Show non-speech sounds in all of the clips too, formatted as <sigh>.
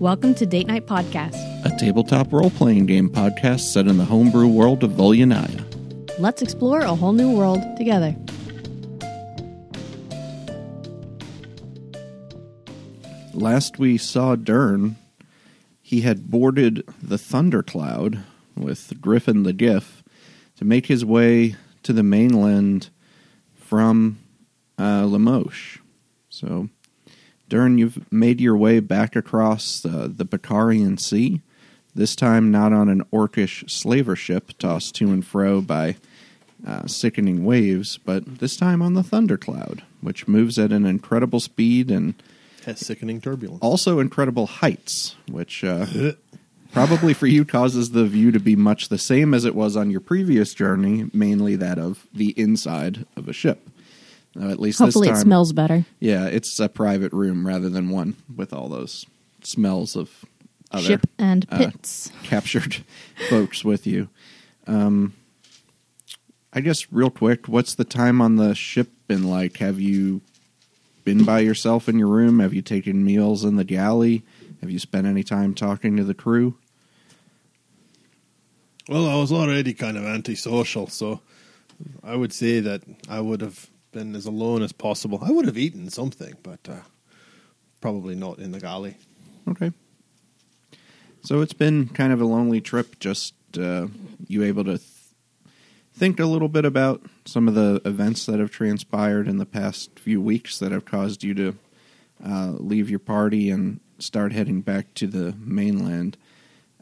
Welcome to Date Night Podcast. a tabletop role playing game podcast set in the homebrew world of Volyanaya. Let's explore a whole new world together. Last we saw Dern, he had boarded the Thundercloud with Griffin the Giff to make his way to the mainland from uh, Limoges. So, Dern, you've made your way back across uh, the Bakarian Sea, this time not on an orcish slaver ship tossed to and fro by uh, sickening waves, but this time on the Thundercloud, which moves at an incredible speed and Has sickening turbulence. also incredible heights, which uh, probably for you causes the view to be much the same as it was on your previous journey, mainly that of the inside of a ship. Uh, at least Hopefully, this it smells better. Yeah, it's a private room rather than one with all those smells of other Ship and uh, pits. <laughs> captured folks with you. Um, I guess real quick, what's the time on the ship been like? Have you been by yourself in your room? Have you taken meals in the galley? Have you spent any time talking to the crew? Well, I was already kind of antisocial, so I would say that I would have been as alone as possible. I would have eaten something, but uh, probably not in the galley. Okay. So it's been kind of a lonely trip. Just uh, you able to th- think a little bit about some of the events that have transpired in the past few weeks that have caused you to uh, leave your party and start heading back to the mainland.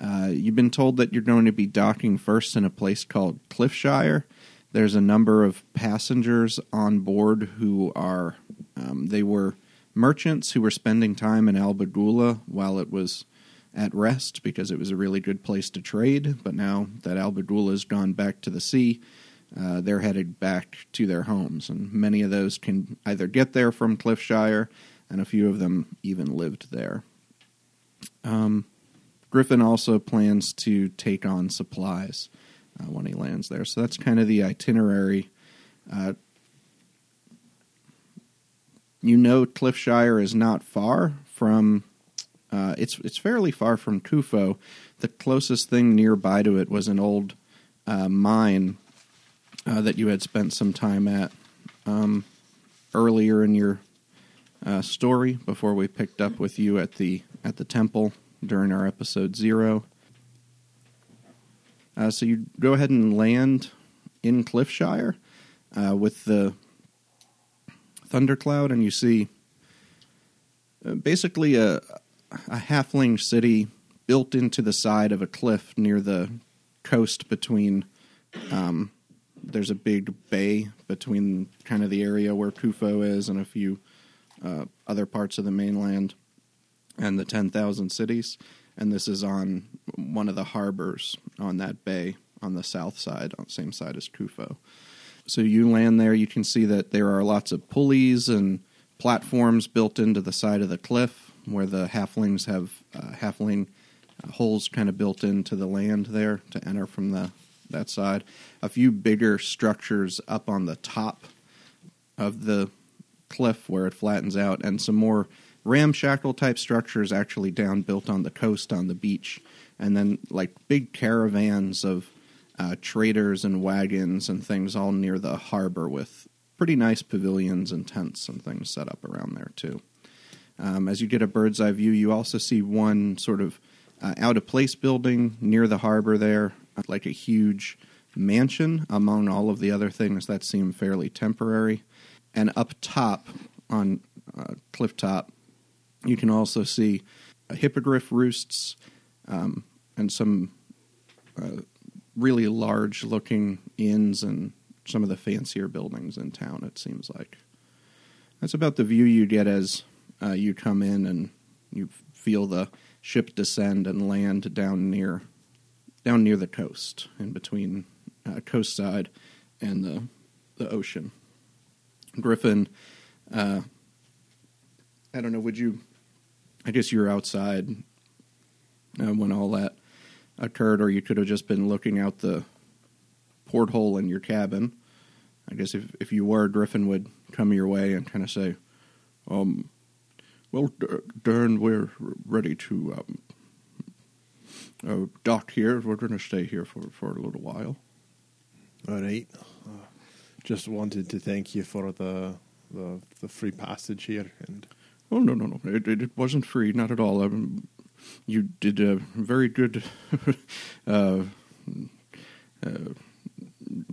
Uh, you've been told that you're going to be docking first in a place called Cliffshire. There's a number of passengers on board who are um, they were merchants who were spending time in Albagula while it was at rest because it was a really good place to trade. But now that Albagula's gone back to the sea, uh, they're headed back to their homes, and many of those can either get there from Cliffshire, and a few of them even lived there. Um, Griffin also plans to take on supplies uh, when he lands there, so that's kind of the itinerary. Uh, you know, Cliffshire is not far from. Uh, it's it's fairly far from Kufo. The closest thing nearby to it was an old uh, mine uh, that you had spent some time at um, earlier in your uh, story before we picked up with you at the at the temple during our episode zero. Uh, so you go ahead and land in Cliffshire uh, with the thundercloud, and you see uh, basically a a halfling city built into the side of a cliff near the coast between um, there's a big bay between kind of the area where Kufo is and a few uh, other parts of the mainland and the 10,000 cities. And this is on one of the harbors on that bay on the south side, on the same side as Kufo. So you land there, you can see that there are lots of pulleys and platforms built into the side of the cliff where the halflings have uh, halfling uh, holes kind of built into the land there to enter from the that side. A few bigger structures up on the top of the cliff where it flattens out, and some more ramshackle type structures actually down built on the coast on the beach, and then like big caravans of uh, traders and wagons and things all near the harbor with pretty nice pavilions and tents and things set up around there too. Um, as you get a bird's eye view, you also see one sort of uh, out of place building near the harbor there, like a huge mansion among all of the other things that seem fairly temporary. And up top on uh, cliff top, you can also see uh, hippogriff roosts um, and some uh, really large looking inns and some of the fancier buildings in town, it seems like. That's about the view you get as uh, you come in and you feel the ship descend and land down near down near the coast, in between uh, coast side and the the ocean. Griffin, uh, I don't know. Would you? I guess you're outside uh, when all that occurred, or you could have just been looking out the porthole in your cabin. I guess if if you were, Griffin would come your way and kind of say, "Um, Well, Dern, we're ready to um, uh, dock here. We're going to stay here for, for a little while. All right. Uh, just wanted to thank you for the the, the free passage here, and Oh no no no! It, it, wasn't free, not at all. Um, you did a very good. <laughs> uh, uh,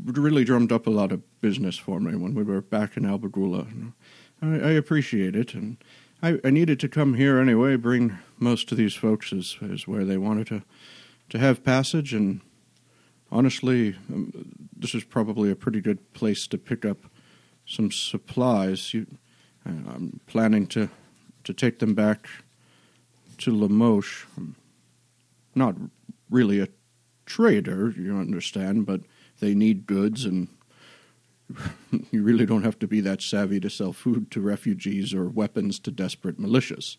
really drummed up a lot of business for me when we were back in Albagula. I, I appreciate it, and I, I needed to come here anyway. Bring most of these folks is, is where they wanted to to have passage, and honestly, um, this is probably a pretty good place to pick up some supplies. You, uh, I'm planning to to take them back to Lamoche. Not really a trader, you understand, but they need goods, and <laughs> you really don't have to be that savvy to sell food to refugees or weapons to desperate militias.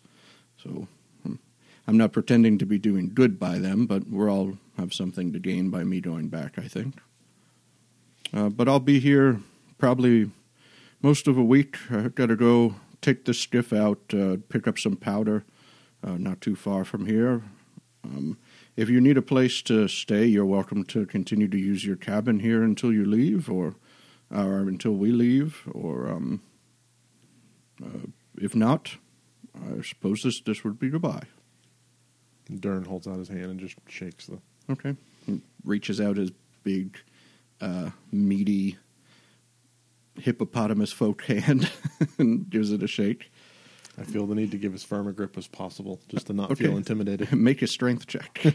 So um, I'm not pretending to be doing good by them, but we'll all have something to gain by me going back, I think. Uh, but I'll be here probably most of a week. I've got to go take the skiff out, uh, pick up some powder, uh, not too far from here. Um, if you need a place to stay, you're welcome to continue to use your cabin here until you leave, or or until we leave, or um, uh, if not, I suppose this this would be goodbye. Dern holds out his hand and just shakes the. Okay. He reaches out his big, uh, meaty hippopotamus folk hand <laughs> and gives it a shake. I feel the need to give as firm a grip as possible, just to not Okay. feel intimidated. <laughs> Make a strength check. <laughs>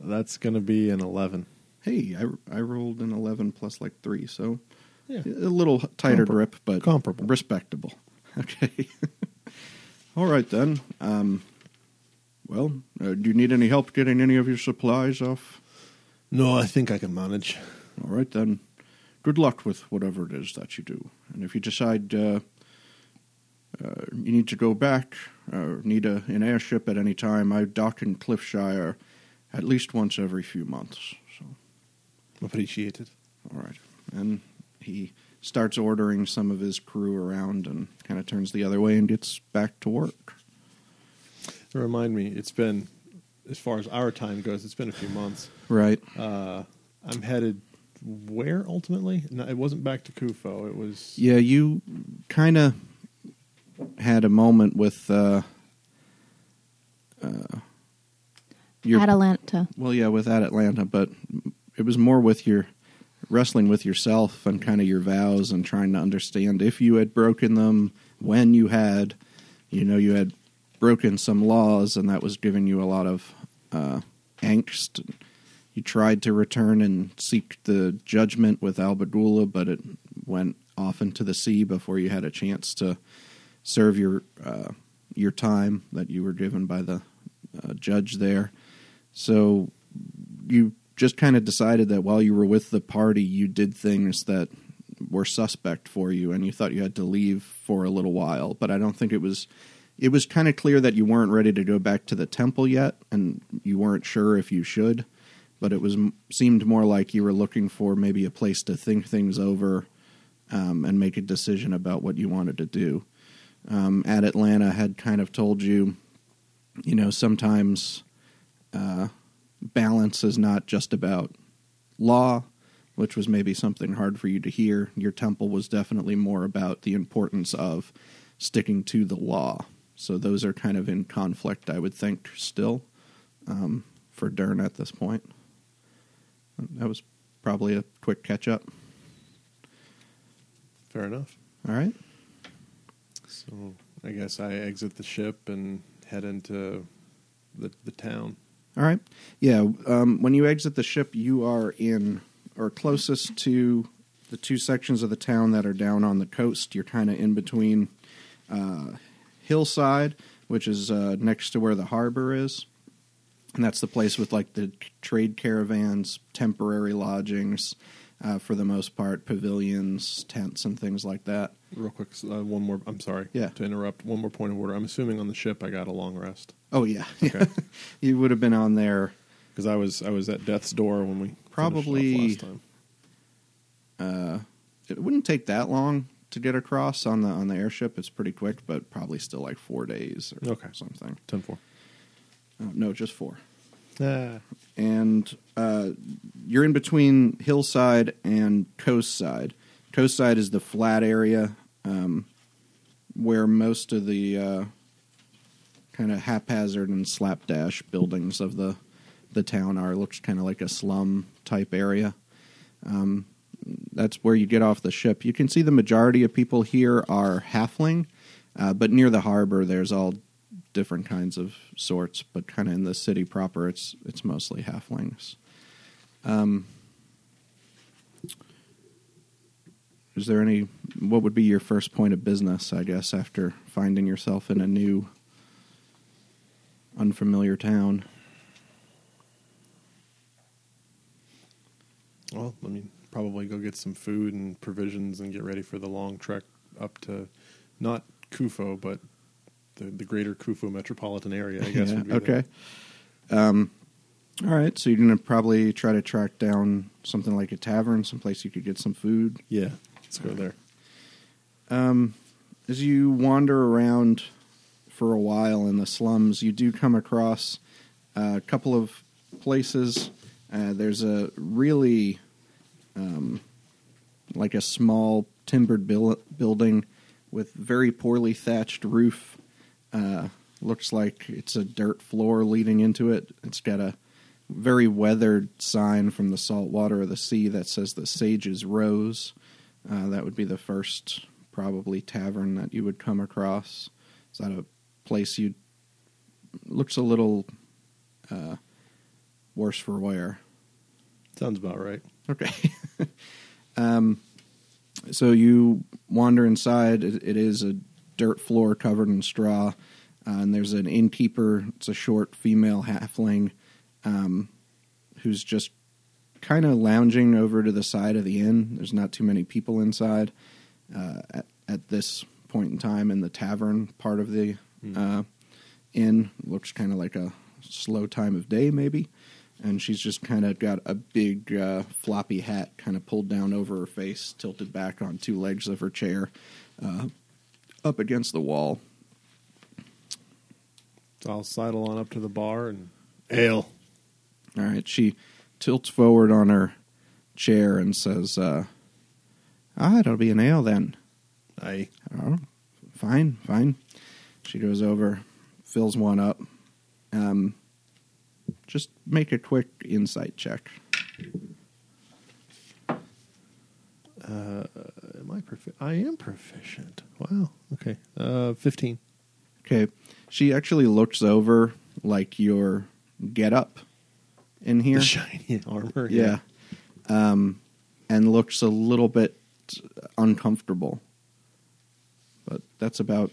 That's going to be an eleven. hey, I, I rolled an 11 plus like 3, so Yeah. a little tighter Compar- grip, but comparable. respectable. Okay. All right, then. Um, well, uh, do you need any help getting any of your supplies off? No, I think I can manage. All right, then. Good luck with whatever it is that you do. And if you decide uh, uh, you need to go back or need a, an airship at any time, I dock in Cliffshire at least once every few months. So, Appreciate it. all right. And he starts ordering some of his crew around and kind of turns the other way and gets back to work. Remind me, it's been, as far as our time goes, it's been a few months. Right. Uh, I'm headed where ultimately? No, it wasn't back to Kufo. It was. Yeah, you kind of had a moment with uh, uh, your Atalanta. well, yeah, with that Atalanta, but it was more with your wrestling with yourself and kind of your vows and trying to understand if you had broken them, when you had, you know, you had broken some laws, and that was giving you a lot of uh, angst. You tried to return and seek the judgment with Albagula, but it went off into the sea before you had a chance to serve your uh, your time that you were given by the uh, judge there. So you just kind of decided that while you were with the party, you did things that were suspect for you, and you thought you had to leave for a little while. But I don't think it was. It was kind of clear that you weren't ready to go back to the temple yet, and you weren't sure if you should. But it was seemed more like you were looking for maybe a place to think things over um, and make a decision about what you wanted to do. Um, at Atalanta, had kind of told you, you know, sometimes uh, balance is not just about law, which was maybe something hard for you to hear. Your temple was definitely more about the importance of sticking to the law. So those are kind of in conflict, I would think, still um, for Dern at this point. That was probably a quick catch up. Fair enough. All right. So I guess I exit the ship and head into the the town. All right. Yeah. Um, when you exit the ship, you are in or closest to the two sections of the town that are down on the coast. You're kind of in between uh, Hillside, which is uh, next to where the harbor is. And that's the place with like the trade caravans, temporary lodgings, uh, for the most part, pavilions, tents, and things like that. Real quick, uh, one more. I'm sorry. Yeah. To interrupt. One more point of order. I'm assuming on the ship I got a long rest Oh yeah, <laughs> Okay. you would have been on there. because I was I was at death's door when we Probably- last time. Uh, it wouldn't take that long to get across on the on the airship. It's pretty quick, but probably still like four days or Okay. something. Ten four. Uh, no, just four. Ah. and uh, you're in between hillside and coast side. Coast side is the flat area um, where most of the uh, kind of haphazard and slapdash buildings of the the town are. It looks kind of like a slum type area. Um, that's where you get off the ship. You can see the majority of people here are halfling, uh, but near the harbor, there's all different kinds of sorts. But kind of in the city proper, it's it's mostly halflings. Um, is there any? What would be your first point of business? I guess after finding yourself in a new, unfamiliar town. Well, I mean, probably go get some food and provisions and get ready for the long trek up to not Kufo, but the the greater Kufo metropolitan area. I guess. Yeah, would be okay. Um, all right. So you're gonna probably try to track down something like a tavern, someplace you could get some food. yeah. Let's go there. Um, as you wander around for a while in the slums, you do come across a couple of places. Uh, there's a really um, like a small timbered building with very poorly thatched roof. Uh, looks like it's a dirt floor leading into it. It's got a very weathered sign from the salt water of the sea that says the Sage's Rose. Uh, that would be the first probably tavern that you would come across. Is that a place you looks a little uh, worse for wear? Sounds about right. Okay. <laughs> um, so you wander inside. It, it is a dirt floor covered in straw, uh, and there's an innkeeper. It's a short female halfling um, who's just kind of lounging over to the side of the inn. There's not too many people inside uh, at, at this point in time in the tavern part of the uh, inn. Looks kind of like a slow time of day, maybe. And she's just kind of got a big uh, floppy hat kind of pulled down over her face, tilted back on two legs of her chair, uh, up against the wall. So I'll sidle on up to the bar and ale. All right. She tilts forward on her chair and says, uh, Ah, it'll be an ale then. Aye. Oh, fine, fine. She goes over, fills one up. Um, just make a quick insight check. Uh, am I profi- I am proficient. Wow. Okay. Uh, fifteen. Okay. She actually looks over like your get up in here. The shiny armor. yeah. Um, and looks a little bit uncomfortable. But that's about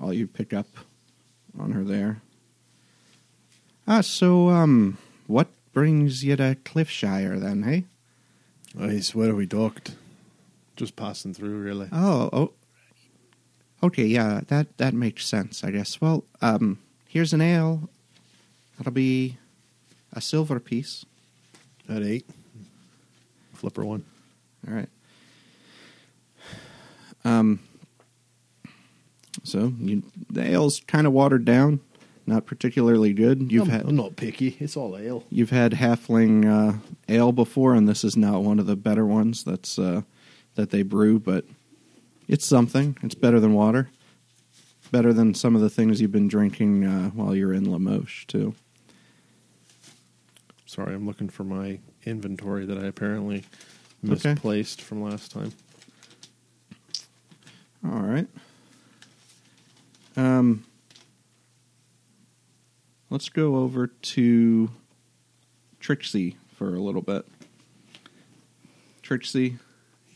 all you pick up on her there. Ah, so um what brings you to Cliffshire then, hey? I swear we docked. Just passing through, really. Oh, oh. Okay, yeah, that that makes sense, I guess. Well, um here's an ale. That'll be a silver piece. At eight. Flipper one. All right. Um. So you, the ale's kind of watered down, not particularly good. You've I'm, had I'm not picky. It's all ale. you've had halfling uh, ale before, and this is not one of the better ones that's uh, that they brew, but it's something. It's better than water. Better than some of the things you've been drinking uh, while you're in Lamoche too. Sorry, I'm looking for my inventory that I apparently Okay. misplaced from last time. All right. Um, let's go over to Trixie for a little bit. Trixie,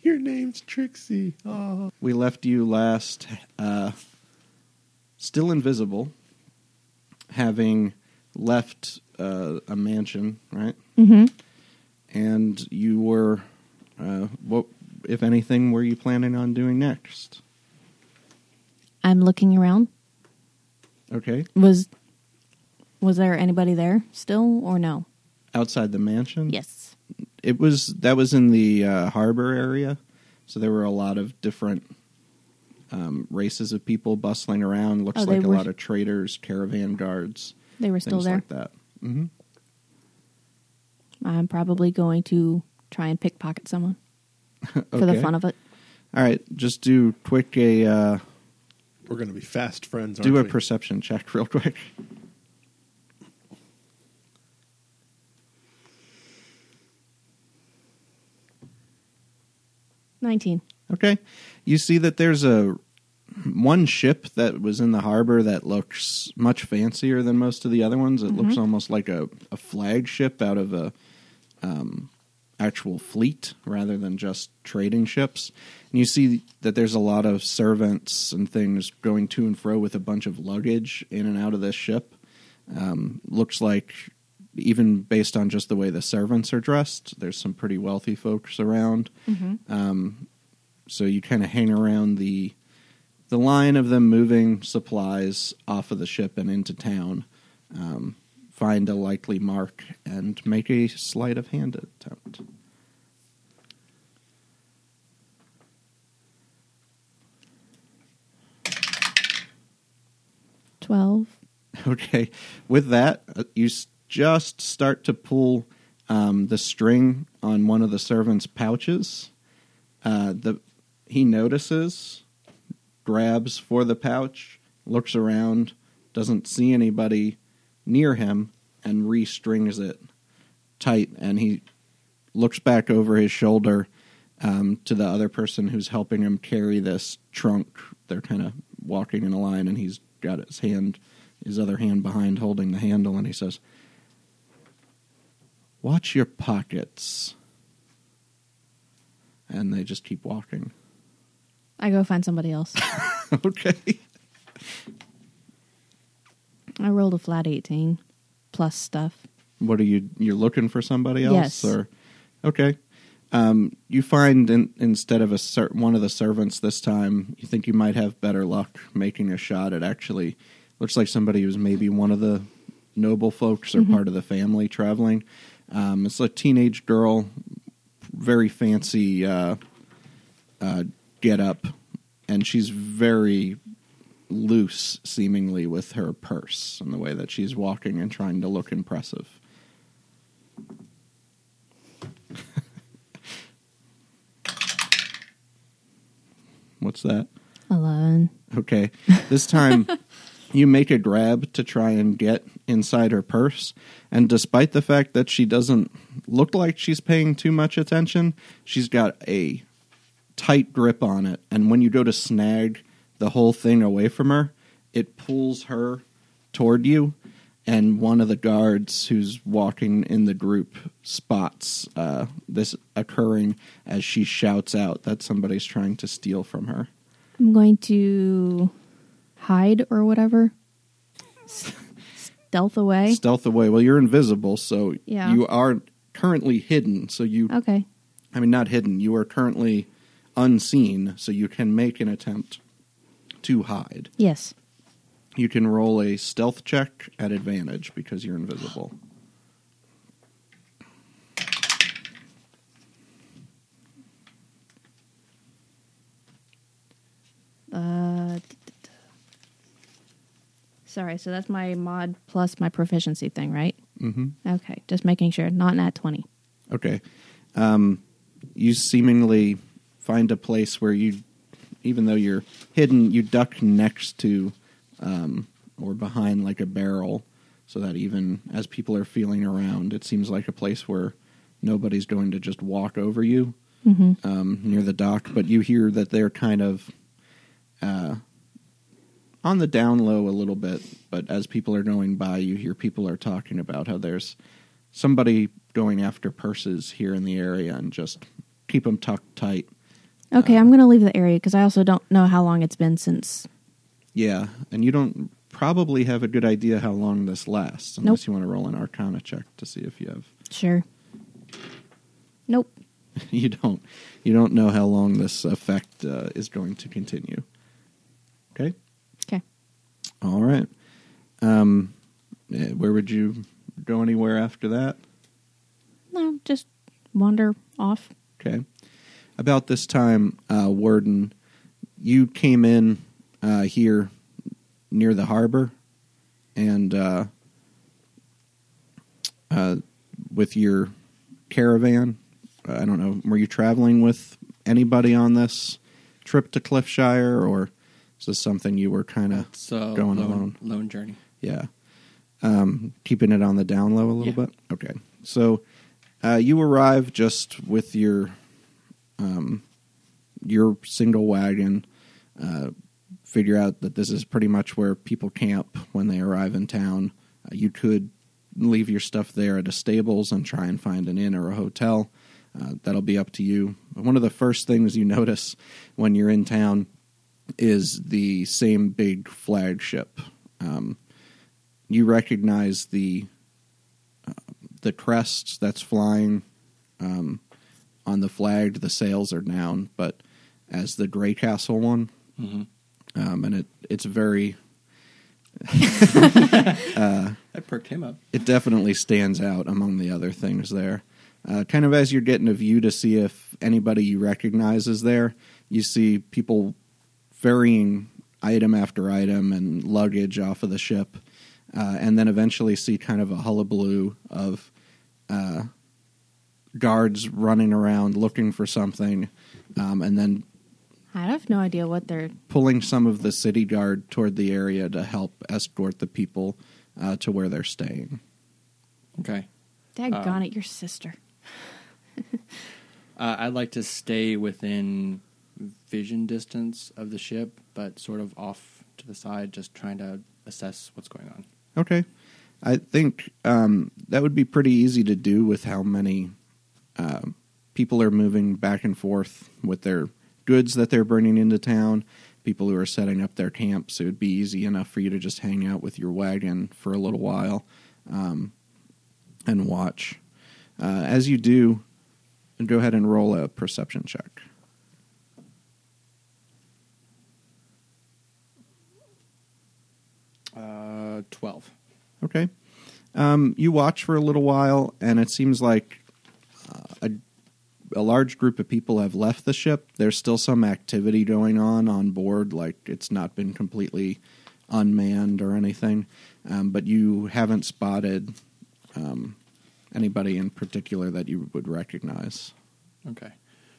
Your name's Trixie. Oh. we left you last uh, still invisible, having left uh, a mansion, right? Mm-hmm. And you were, uh, what, if anything, were you planning on doing next? I'm looking around. Okay. Was was there anybody there still or no? Outside the mansion? Yes. It was that was in the uh, harbor area, so there were a lot of different um, races of people bustling around. Looks Oh, they like a were- lot of traders, caravan guards, They were still there. like that. hmm I'm probably going to try and pickpocket someone <laughs> for the fun of it. All right, just do quick a uh, We're going to be fast friends. do a we? perception check <laughs> real quick. Nineteen. Okay. You see that there's a one ship that was in the harbor that looks much fancier than most of the other ones. It looks almost like a, a flagship out of a um, actual fleet rather than just trading ships. And you see that there's a lot of servants and things going to and fro with a bunch of luggage in and out of this ship. Um, looks like even based on just the way the servants are dressed, there's some pretty wealthy folks around. Um, so you kind of hang around the the line of them moving supplies off of the ship and into town. Um, find a likely mark and make a sleight of hand attempt. Twelve. <laughs> Okay, with that, uh, you just start to pull um, the string on one of the servant's pouches. Uh, the he notices, grabs for the pouch, looks around, doesn't see anybody near him, and restrings it tight. And he looks back over his shoulder um, to the other person who's helping him carry this trunk. They're kind of walking in a line, and he's got his hand, his other hand behind, holding the handle, and he says, "Watch your pockets." And they just keep walking. I go find somebody else. <laughs> okay. I rolled a flat eighteen plus stuff. What are you? You're looking for somebody else, Yes. or okay? Um, you find in, instead of a cer- one of the servants this time, you think you might have better luck making a shot. It actually looks like somebody who's maybe one of the noble folks or part of the family traveling. Um, it's a teenage girl, very fancy uh, uh, get up, and she's very loose, seemingly, with her purse and the way that she's walking and trying to look impressive. <laughs> What's that? Eleven. Okay. This time <laughs> you make a grab to try and get inside her purse. And despite the fact that she doesn't look like she's paying too much attention, she's got a tight grip on it. And when you go to snag the whole thing away from her, it pulls her toward you. And one of the guards who's walking in the group spots uh, this occurring as she shouts out that somebody's trying to steal from her. I'm going to hide or whatever. Stealth away. stealth away. Well, you're invisible, so Yeah. you are currently hidden. So you, Okay. I mean, not hidden. You are currently unseen, so you can make an attempt to hide. Yes. You can roll a stealth check at advantage because you're invisible. Uh, sorry. So that's my mod plus my proficiency thing, right? Mm-hmm. Okay. Just making sure. Not nat twenty. Okay. Um, you seemingly find a place where you, even though you're hidden, you duck next to um, or behind like a barrel so that even as people are feeling around, it seems like a place where nobody's going to just walk over you Mm-hmm. um, near the dock. But you hear that they're kind of uh, on the down low a little bit. But as people are going by, you hear people are talking about how there's somebody going after purses here in the area and just keep them tucked tight. Okay, I'm going to leave the area because I also don't know how long it's been since. Yeah, and you don't probably have a good idea how long this lasts unless Nope. you want to roll an Arcana check to see if you have. Sure. Nope. <laughs> you don't. You don't know how long this effect uh, is going to continue. Okay. Okay. All right. Um, eh, where would you go anywhere after that? No, just wander off. Okay. About this time, uh, Warden you came in uh, here near the harbor, and uh, uh, with your caravan. I don't know. Were you traveling with anybody on this trip to Cliffshire, or is this something you were kind of So going lone, alone? lone journey. Yeah. Um, keeping it on the down low a little Yeah. bit? Okay. So uh, you arrive just with your um, your single wagon. Uh, figure out that this is pretty much where people camp when they arrive in town. Uh, you could leave your stuff there at a stables and try and find an inn or a hotel. Uh, that'll be up to you. But one of the first things you <laughs> notice when you're in town is the same big flagship. Um, you recognize the uh, the crest that's flying um, on the flag. The sails are down, but as the Grey Castle one, hmm um, and it it's very <laughs> I perked him up. it definitely stands out among the other things there. Uh, kind of as you're getting a view to see if anybody you recognize is there, you see people ferrying item after item and luggage off of the ship, uh, and then eventually see kind of a hullabaloo of uh, guards running around looking for something, um, and then I have no idea what they're. pulling some of the city guard toward the area to help escort the people uh, to where they're staying. Okay. Daggone Um, it, your sister. <laughs> Uh, I'd like to stay within vision distance of the ship, but sort of off to the side, just trying to assess what's going on. Okay. I think um, that would be pretty easy to do with how many um people are moving back and forth with their goods that they're bringing into town, people who are setting up their camps. It would be easy enough for you to just hang out with your wagon for a little while um, and watch. Uh, as you do, go ahead and roll a perception check. Uh, Twelve. Okay. Um, you watch for a little while, and it seems like uh, a, a large group of people have left the ship. There's still some activity going on on board, like it's not been completely unmanned or anything. Um, but you haven't spotted um, anybody in particular that you would recognize. Okay.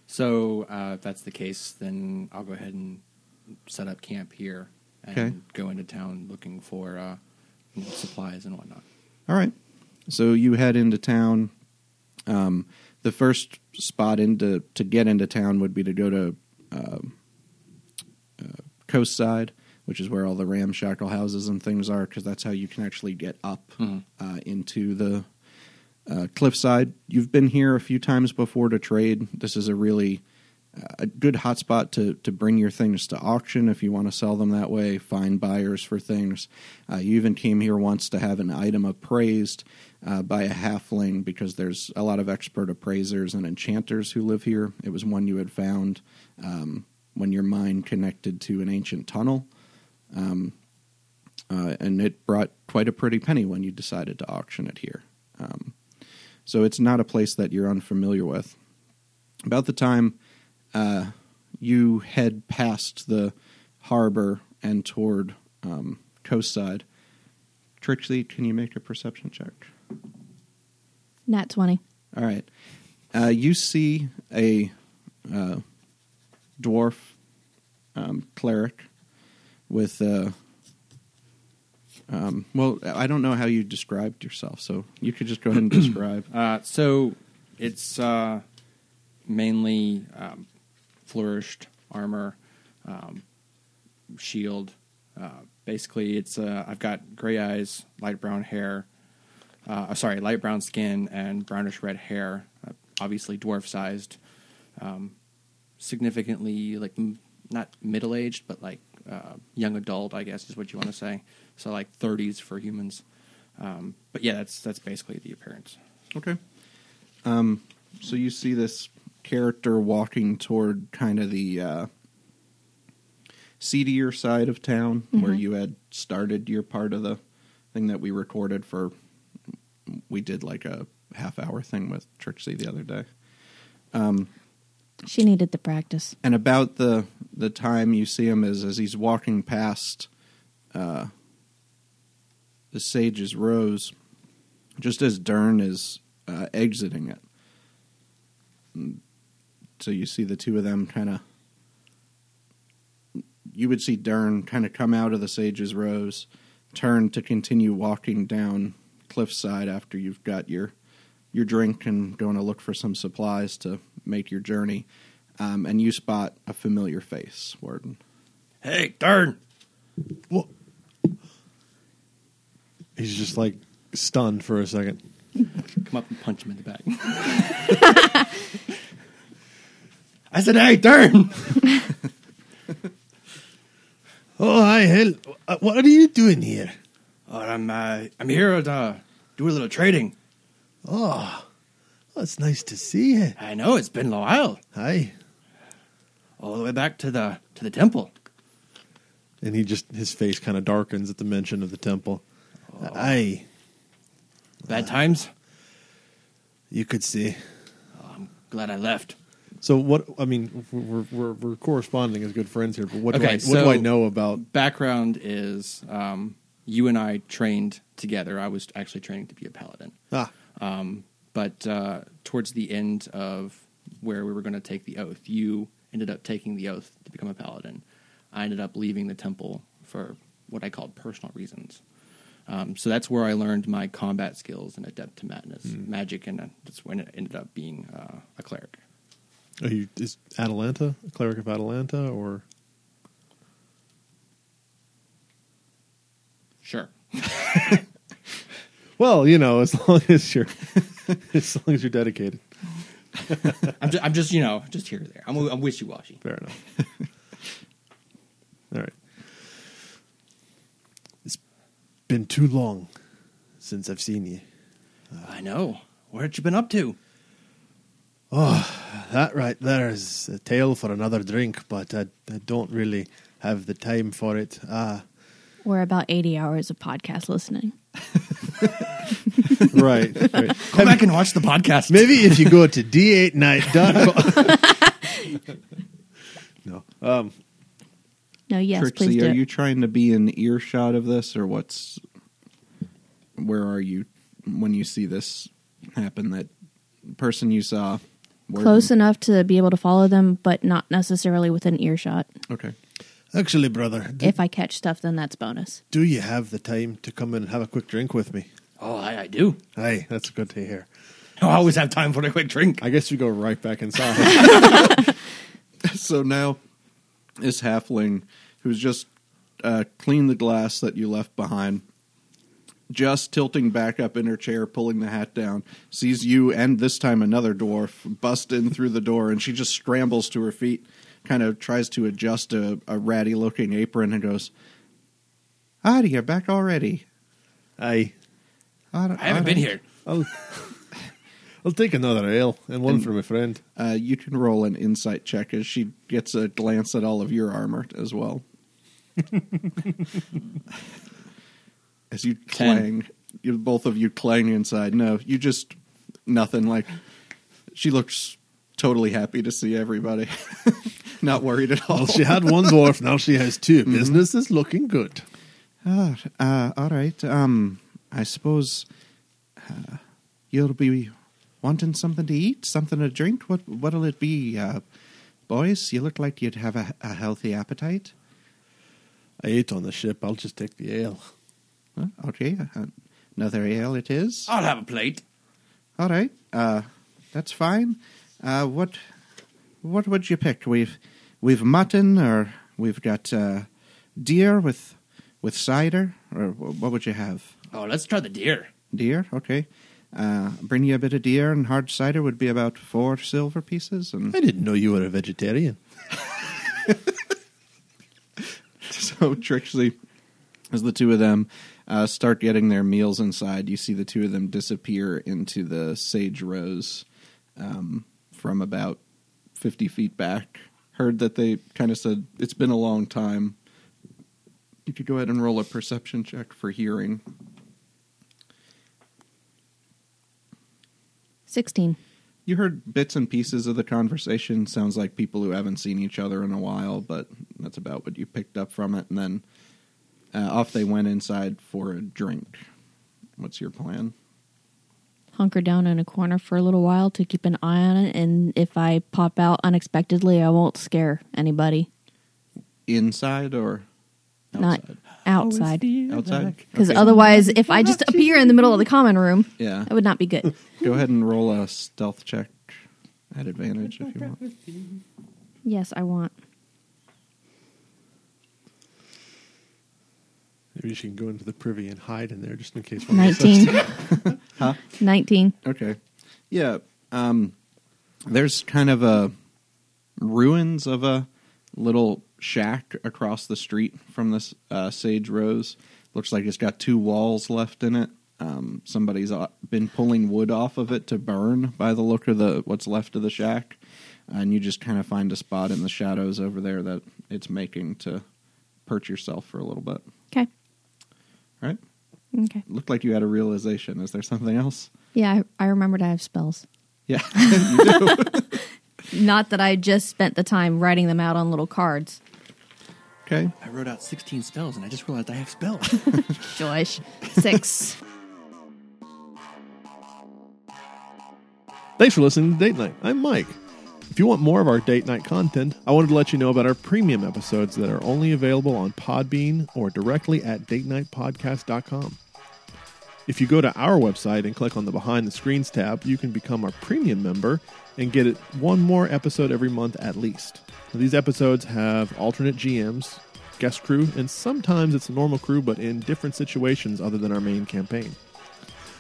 So uh, if that's the case, then I'll go ahead and set up camp here and Okay. go into town looking for uh, you know, supplies and whatnot. All right. So you head into town. Um, the first spot into to get into town would be to go to um uh, coast side, which is where all the ramshackle houses and things are, because that's how you can actually get up Mhm. uh, into the uh, cliffside. You've been here a few times before to trade. This is a really a good hotspot to to bring your things to auction if you want to sell them that way. Find buyers for things. Uh, you even came here once to have an item appraised uh, by a halfling because there's a lot of expert appraisers and enchanters who live here. It was one you had found um, when your mind connected to an ancient tunnel. Um, uh, and it brought quite a pretty penny when you decided to auction it here. Um, so it's not a place that you're unfamiliar with. About the time uh, you head past the harbor and toward um, coastside, Trixie, can you make a perception check? Nat 20. All right. Uh, you see a uh, dwarf um, cleric with uh, um, well, I don't know how you described yourself, so you could just go ahead and <clears throat> describe. Uh, so it's uh, mainly um, flourished armor, um, shield. Uh, basically, it's uh, I've got gray eyes, light brown hair. Uh, sorry, light brown skin and brownish red hair. Uh, obviously, dwarf sized. Um, significantly, like m- not middle aged, but like uh, young adult, I guess is what you want to say. So like 30s for humans. Um, but yeah, that's that's basically the appearance. Okay. Um, so you see this character walking toward kind of the uh, seedier side of town where Mhm. you had started your part of the thing that we recorded for. We did like a half hour thing with Trixie the other day. Um, She needed the practice. and about the the time you see him is as he's walking past uh, the Sage's Rose, just as Dern is uh, exiting it. And So you see the two of them kind of. You would see Dern kind of come out of the Sage's Rose, turn to continue walking down cliffside after you've got your your drink and going to look for some supplies to make your journey. Um, and you spot a familiar face, Warden. Hey, Dern! What? He's just like stunned for a second. Come up and punch him in the back. <laughs> <laughs> I said, hey, Dern. <laughs> Oh, hi, hell. uh, What are you doing here? Oh, I'm uh, I'm here to uh, do a little trading. Oh, well, it's nice to see you. I know it's been a while, Hi. all the way back to the to the temple. And he just, his face kind of darkens at the mention of the temple. Aye, Bad times. you could see. Oh, I'm glad I left. So what? I mean, we're we're, we're corresponding as good friends here, but what do I what do I know about? Background is um, you and I trained together. I was actually training to be a paladin. Ah, Um, but uh, towards the end of where we were going to take the oath, you ended up taking the oath to become a paladin. I ended up leaving the temple for what I called personal reasons. Um, so that's where I learned my combat skills and adept to madness, magic, and uh, that's when it ended up being uh, a cleric. Are you is Atalanta a cleric of Atalanta or? Sure. <laughs> Well, you know, as long as you're <laughs> as long as you're dedicated. <laughs> I'm just, I'm just you know, just here or there. I'm, I'm wishy washy. Fair enough. All right. It's been too long since I've seen you. I know. What had you been up to? Oh, that right there is a tale for another drink, but I, I don't really have the time for it. Ah, We're about 80 hours of podcast listening. <laughs> right. right. Go back and watch the podcast. Maybe if you go to d8night.com. <laughs> no. Um, No, yes, Trixie, please do. are it. you trying to be in earshot of this, or what's? Where are you when you see this happen? That person you saw Warden? Close enough to be able to follow them, but not necessarily within earshot. Okay. actually, brother, do, If I catch stuff, then that's bonus. do you have the time to come in and have a quick drink with me? Oh, I, I do. Hey, that's good to hear. I always have time for a quick drink. I guess you go right back inside. <laughs> <laughs> So now, this halfling who's just uh, cleaned the glass that you left behind, just tilting back up in her chair, pulling the hat down, sees you and this time another dwarf bust in through the door, and she just scrambles to her feet, kind of tries to adjust a, a ratty looking apron, and goes, "Ah, you're back already." Aye. "All- I haven't all been here. I'll, <laughs> I'll take another ale and one And- for my friend. Uh, you can roll an insight check as she gets a glance at all of your armor as well. <laughs> as you Ten. clang, you, both of you clang inside. No, you just nothing. Like she looks totally happy to see everybody, <laughs> not worried at all. Well, she had one dwarf, now she has 2 Mm-hmm. Business is looking good. Ah, uh, all right. Um, I suppose uh, you'll be wanting something to eat, something to drink. What what'll it be, uh, boys? You look like you'd have a, a healthy appetite. I ate on the ship. I'll just take the ale. Huh? Okay, uh, another ale it is. I'll have a plate. All right, uh, that's fine. Uh, what what would you pick? We've we've mutton, or we've got uh, deer with with cider, or wh- what would you have? Oh, let's try the deer. Deer, okay. Uh, bring you a bit of deer, and hard cider would be about four silver pieces. And I didn't know you were a vegetarian. <laughs> <laughs> so Trixie, as the two of them uh, start getting their meals inside, you see the two of them disappear into the sage rose um, from about fifty feet back. Heard that they kind of said it's been a long time. You could go ahead and roll a perception check for hearing. 16. you heard bits and pieces of the conversation. Sounds like people who haven't seen each other in a while, but that's about what you picked up from it. And then uh, off they went inside for a drink. What's your plan? Hunker down in a corner for a little while to keep an eye on it, and if I pop out unexpectedly, I won't scare anybody. Inside or Not outside? outside. Outside? Because Okay. otherwise, if I just appear in the middle of the common room, Yeah. that would not be good. <laughs> Go ahead and roll a stealth check at advantage if you want. yes, I want. Maybe she can go into the privy and hide in there just in case. one of us says- 19. <laughs> Huh? 19. Okay. Yeah. Um, there's kind of a ruins of a little shack across the street from this uh, Sage Rose. Looks like it's got two walls left in it. Um, somebody's uh, been pulling wood off of it to burn by the look of the what's left of the shack, and you just kind of find a spot in the shadows over there that it's making to perch yourself for a little bit. Okay. Right? Okay. Looked like you had a realization. Is there something else? Yeah, I, I remembered I have spells. Yeah, <laughs> you do. <laughs> Not that I just spent the time writing them out on little cards. Okay. I wrote out 16 spells and I just realized I have spells. <laughs> Joyce. Six. Thanks for listening to Date Night. I'm Mike. If you want more of our date night content, I wanted to let you know about our premium episodes that are only available on Podbean or directly at datenightpodcast.com. If you go to our website and click on the Behind the Screens tab, you can become our premium member and get one more episode every month at least. Now, these episodes have alternate GMs, guest crew, and sometimes it's a normal crew, but in different situations other than our main campaign.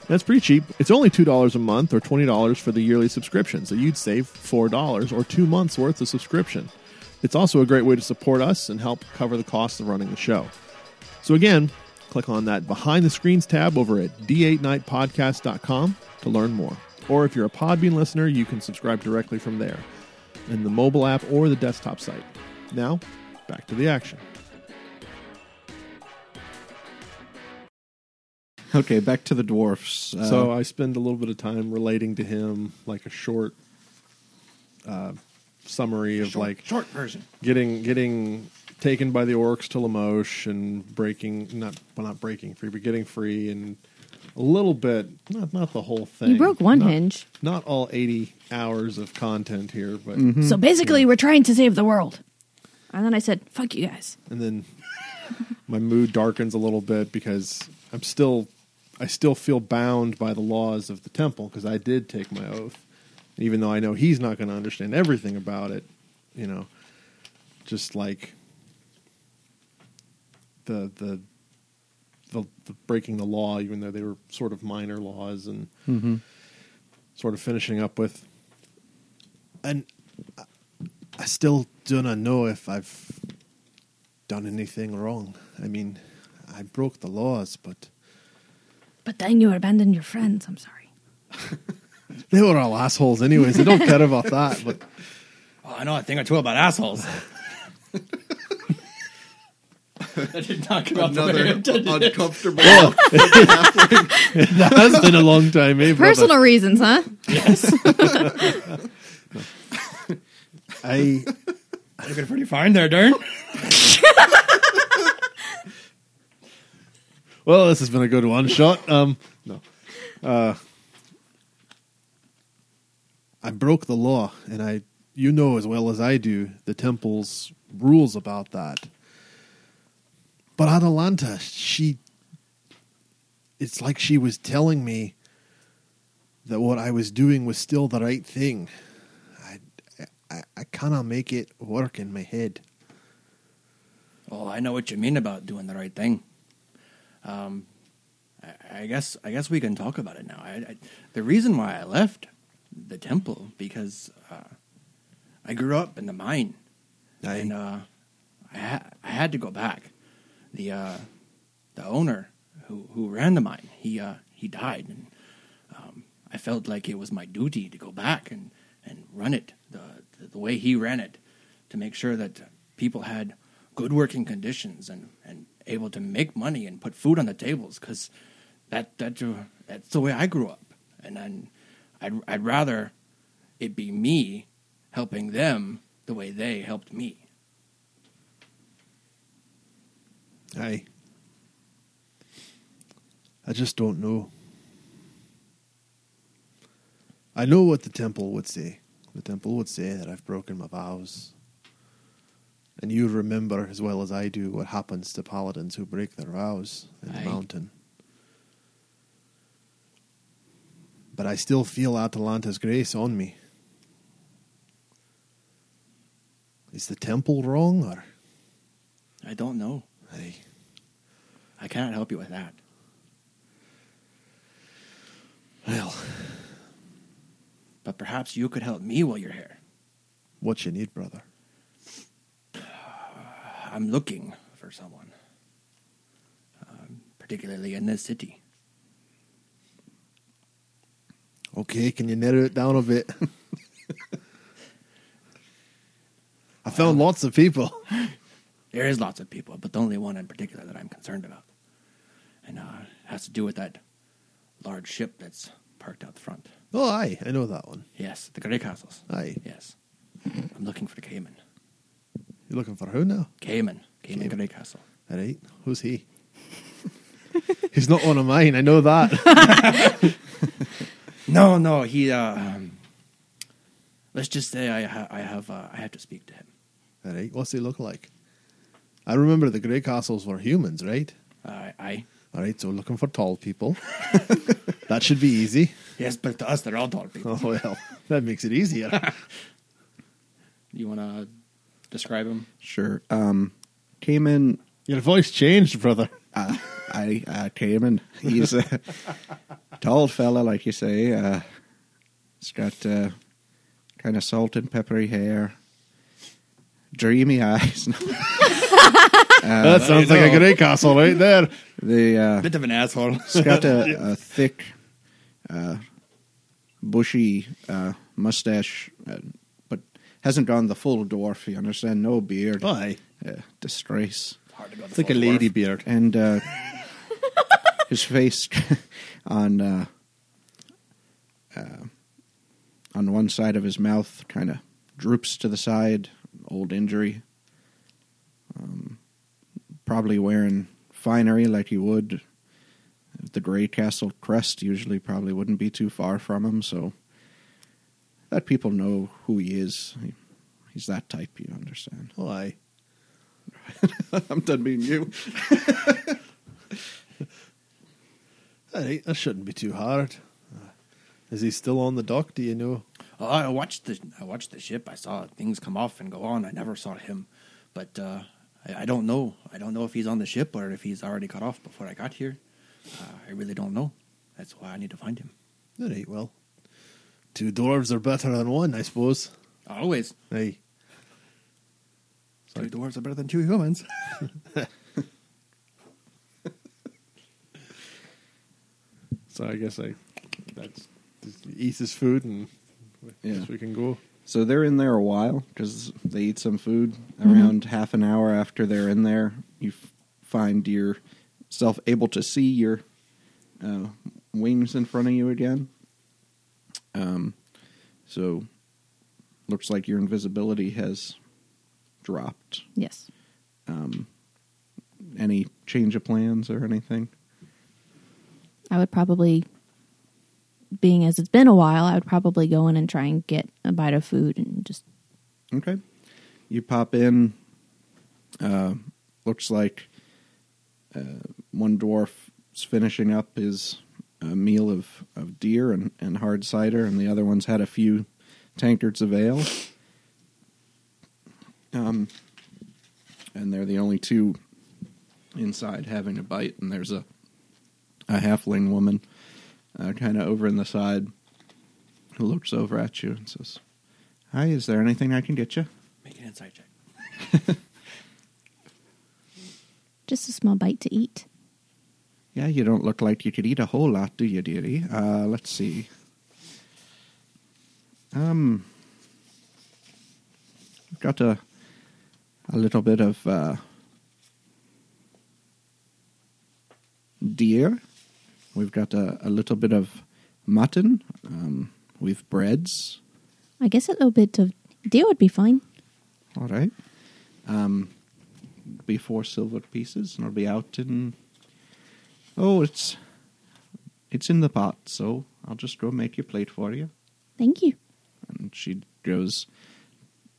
That's pretty cheap. It's only $2 a month or $20 for the yearly subscription, so you'd save $4 or two months worth of subscription. It's also a great way to support us and help cover the cost of running the show. So again, click on that behind the screens tab over at datenightpodcast.com to learn more. Or if you're a Podbean listener, you can subscribe directly from there in the mobile app or the desktop site. Now, back to the action. Okay, back to the dwarfs. Uh, so I spend a little bit of time relating to him, like a short uh, summary of short, like short version. getting getting taken by the orcs to Lamosh and breaking not well not breaking free, but getting free and a little bit not not the whole thing. You broke one Not- hinge. Not all eighty hours of content here, but Mm-hmm. So basically, we're trying to save the world. And then I said, fuck you guys. and then <laughs> my mood darkens a little bit because I'm still I still feel bound by the laws of the temple because I did take my oath, even though I know he's not going to understand everything about it. You know, just like the the the, the breaking the law, even though they were sort of minor laws, and mhm. sort of finishing up with. And I- I still do not know if I've done anything wrong. I mean, I broke the laws, but But then you abandoned your friends. I'm sorry. <laughs> they were all assholes anyways. I don't care about that. But <laughs> Oh, I know a thing or two about assholes. <laughs> I did not come out the way I Another intended it. uncomfortable. that has been a long time, eh, brother? Personal reasons, huh? Yes. I Looking pretty fine there, Dern. Well, this has been a good one shot. Um, no, uh, I broke the law, and I, you know as well as I do, the temple's rules about that. But Atalanta, she, it's like she was telling me that what I was doing was still the right thing. I, I, I cannot make it work in my head. Well, I know what you mean about doing the right thing. Um, I, I guess I guess we can talk about it now. I, I, the reason why I left the temple because uh, I grew up in the mine, and uh, I ha- I had to go back. The uh, the owner who who ran the mine he uh, he died, and um, I felt like it was my duty to go back and, and run it the, the the way he ran it to make sure that people had good working conditions and, and able to make money and put food on the tables because that that that's the way I grew up and then I'd I'd rather it be me helping them the way they helped me. Aye. I just don't know. I know what the temple would say. The temple would say that I've broken my vows. And you remember as well as I do what happens to paladins who break their vows in Aye. the mountain. But I still feel Atalanta's grace on me. Is the temple wrong or I don't know. Aye. I cannot help you with that. Well, But perhaps you could help me while you're here. what you need, brother? I'm looking for someone, um, particularly in this city. Okay, can you narrow it down a bit? <laughs> I found lots of people. <laughs> There is lots of people, but the only one in particular that I'm concerned about, and uh, has to do with that large ship that's parked out front. Oh, aye, I know that one. Yes, the Grey Castles. Aye. Yes, I'm looking for the Cayman. You're looking for who now? Cayman, Cayman Cayman. Grey Castle. All right, who's he? <laughs> He's not one of mine. I know that. <laughs> No, no, he. Uh, um, let's just say I, ha- I have uh, I have to speak to him. All right, what's he look like? I remember the Grey Castles were humans, right? Uh, I All right, so looking for tall people. <laughs> that should be easy. yes, but to us they're all tall people. Oh well, that makes it easier. You want to describe him? Sure. Um, came in. Your voice changed, brother. Uh, I uh, came in. He's a tall fella, like you say. Uh, he's got uh, kind of salt and peppery hair, dreamy eyes. <laughs> that sounds like a Grey Castle right there. the uh, Bit of an asshole. He's got a, <laughs> a thick, uh, bushy uh, mustache, uh, but hasn't gone the full dwarf. You understand? No beard. Aye, Uh, disgrace. Hard to go it's like a lady beard. And uh, <laughs> his face <laughs> on uh, uh, on one side of his mouth kind of droops to the side. Old injury. Um, probably wearing finery like he would. The Grey Castle crest usually probably wouldn't be too far from him, so that people know who he is. He, he's that type, you understand. Oh, <laughs> aye. I'm done being you. All right, that shouldn't be too hard. Uh, is he still on the dock? Do you know? Oh, I watched the I watched the ship. I saw things come off and go on. I never saw him, but uh, I, I don't know. I don't know if he's on the ship or if he's already cut off before I got here. Uh, I really don't know. That's why I need to find him. All right, well, two dwarves are better than one, I suppose. Always, Aye. two dwarves are better than two humans. <laughs> So I guess I that's eat his food and Yeah. we can go. So they're in there a while because they eat some food. Around half an hour after they're in there, you f- find yourself able to see your uh, wings in front of you again. Um, so looks like your invisibility has dropped. Yes. Um, any change of plans or anything? I would probably, being as it's been a while, I would probably go in and try and get a bite of food and just Okay. You pop in. Uh, looks like uh, one dwarf is finishing up his uh, meal of, of deer and, and hard cider, and the other one's had a few tankards of ale. Um, and they're the only two inside having a bite, and there's a a halfling woman uh, kind of over in the side who looks over at you and says, Hi, is there anything I can get you? Make an insight check. <laughs> <laughs> just a small bite to eat. Yeah, you don't look like you could eat a whole lot, do you, dearie? Uh, let's see. Um, we've got a a little bit of uh, deer. We've got a, a little bit of mutton. Um, we've breads. I guess a little bit of deer would be fine. All right. Um, be four silver pieces, and it'll be out in. Oh, it's it's in the pot, so I'll just go make your plate for you. Thank you. And she goes,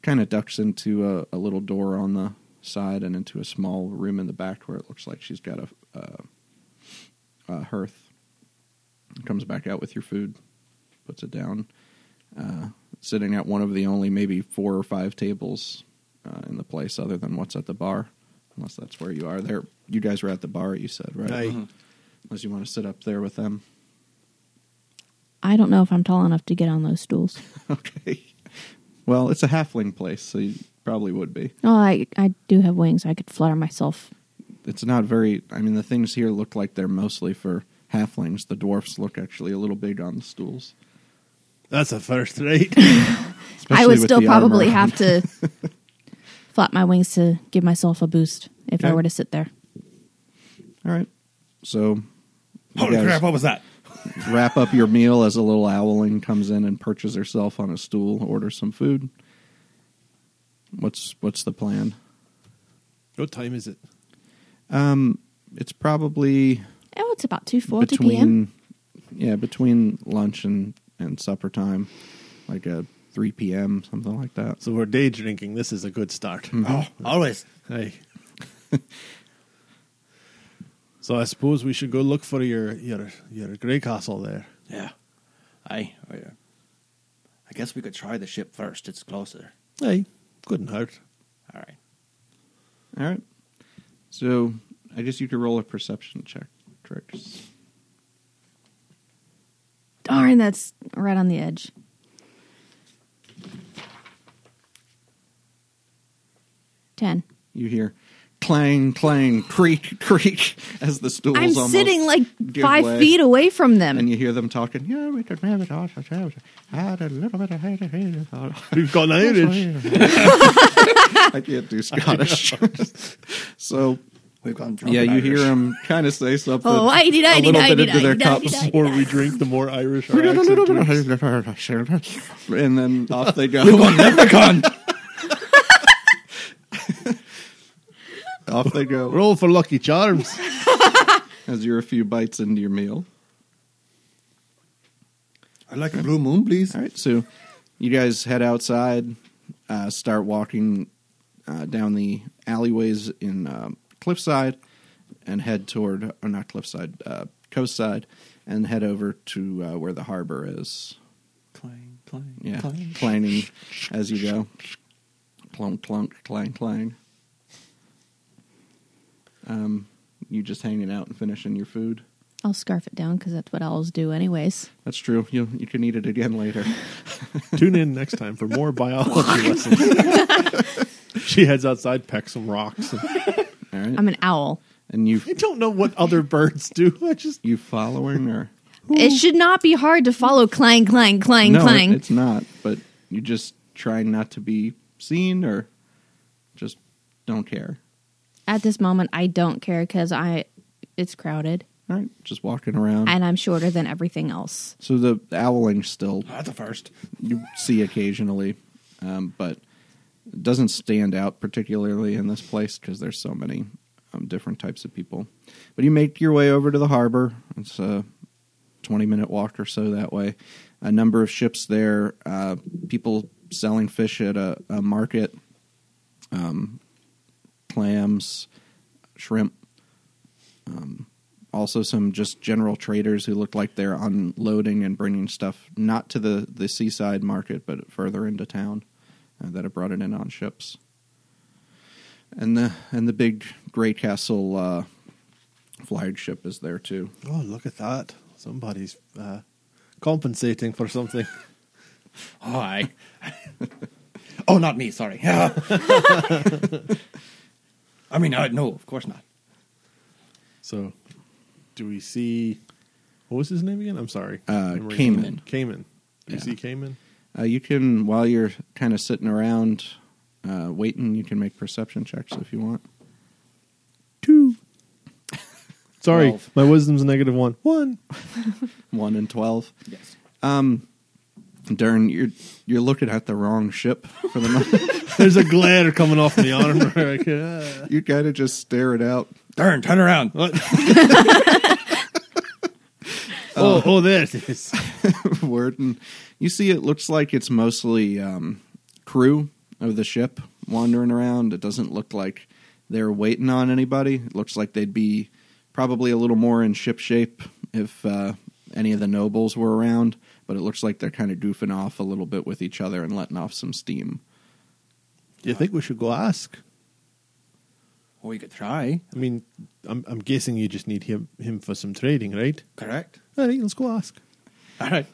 kind of ducks into a, a little door on the side and into a small room in the back where it looks like she's got a, a, a hearth. Comes back out with your food, puts it down, uh, sitting at one of the only maybe four or five tables uh, in the place, other than what's at the bar, unless that's where you are. There, you guys were at the bar. You said right, Aye. Unless you want to sit up there with them. I don't know if I'm tall enough to get on those stools. <laughs> okay. Well, it's a halfling place, so you probably would be. Oh, I I do have wings. I could flutter myself. it's not very. I mean, the things here look like they're mostly for halflings. The dwarfs look actually a little big on the stools. That's a first rate. <laughs> I would still probably have to <laughs> flap my wings to give myself a boost if I were to sit there. All right, so Holy guys crap! What was that? <laughs> wrap up your meal as a little owling comes in and perches herself on a stool, orders some food. What's what's the plan? What time is it? Um, it's probably Oh, it's about two forty between p.m. yeah between lunch and and supper time, like a three p.m. something like that. So we're day drinking. This is a good start. Oh, always. Hey. <laughs> so I suppose we should go look for your your your grey castle there. Yeah. I, I, uh, guess we could try the ship first. It's closer. Hey, couldn't hurt. All right. All right. So I guess you could roll a perception check, Trix. Dern, that's right on the edge. Ten. You hear clang, clang, creak, creak <laughs> as the stools I'm almost sitting like give five way. feet away from them. and you hear them talking. Yeah, we could have it all. <laughs> Had a little bit of hate, hate, hate. We've <laughs> got Irish. I can't do Scottish. so We've gone drunk. yeah, and you hear them kind of say something. Oh, I did, I a did, little I bit did, into I their did, I cups. did, I The more did. we drink, the more Irish our accent gets. and then off they go. Leprechaun. Off they go. <laughs> Roll for Lucky Charms. <laughs> As you're a few bites into your meal. I'd like a blue moon, please. All right, so you guys head outside, uh, start walking uh, down the alleyways in um, Cliffside, and head toward, or not Cliffside, uh, Coastside, and head over to uh, where the harbor is. Clang, clang, Yeah, clang. clanging as you go. Clunk, clunk, clang, clang. Um, you just hanging out and finishing your food. I'll scarf it down because that's what owls do, anyways. That's true. You you can eat it again later. <laughs> Tune in next time for more biology lessons. <laughs> she heads outside, pecks some rocks. And All right, I'm an owl. and you I don't know what other birds do. <laughs> I just you following or It should not be hard to follow clang, clang, clang, no, it- clang. it's not. But you just try not to be seen, or just don't care. At this moment, I don't care because I it's crowded All right, just walking around. and I'm shorter than everything else. so the owling still That's the first. you see occasionally, um, but it doesn't stand out particularly in this place because there's so many um, different types of people. But you make your way over to the harbor. It's a 20 minute walk or so that way. A number of ships there, uh, people selling fish at a, a market, um, clams, shrimp. Um, also, some just general traders who look like they're unloading and bringing stuff not to the, the seaside market, but further into town uh, that have brought it in on ships. And the and the big Grey Castle uh, flagship is there too. oh look at that! Somebody's uh, compensating for something. <laughs> Oh, I. <laughs> <laughs> oh, not me. Sorry. I mean, uh, no, of course not. So, do we see? What was his name again? I'm sorry. Uh, Memory- Cayman. Cayman. Do Yeah. you see Cayman? Uh, you can while you're kind of sitting around uh, waiting, you can make perception checks if you want. Two. <laughs> Sorry, Twelve. my wisdom's negative one. One. <laughs> One and twelve. Yes. Um, Dern, you're you're looking at the wrong ship for the moment. <laughs> There's a glare coming off the armor. <laughs> Like, uh, you kind of just stare it out. Dern, turn around. what? <laughs> oh, oh, there it is. word and you see it looks like it's mostly um, crew of the ship wandering around it doesn't look like they're waiting on anybody it looks like they'd be probably a little more in ship shape if uh, any of the nobles were around but it looks like they're kind of goofing off a little bit with each other and letting off some steam Do you think we should go ask? Well, we could try. I mean, I'm, I'm guessing you just need him, him for some trading, right? Correct. All right, let's go ask. All right.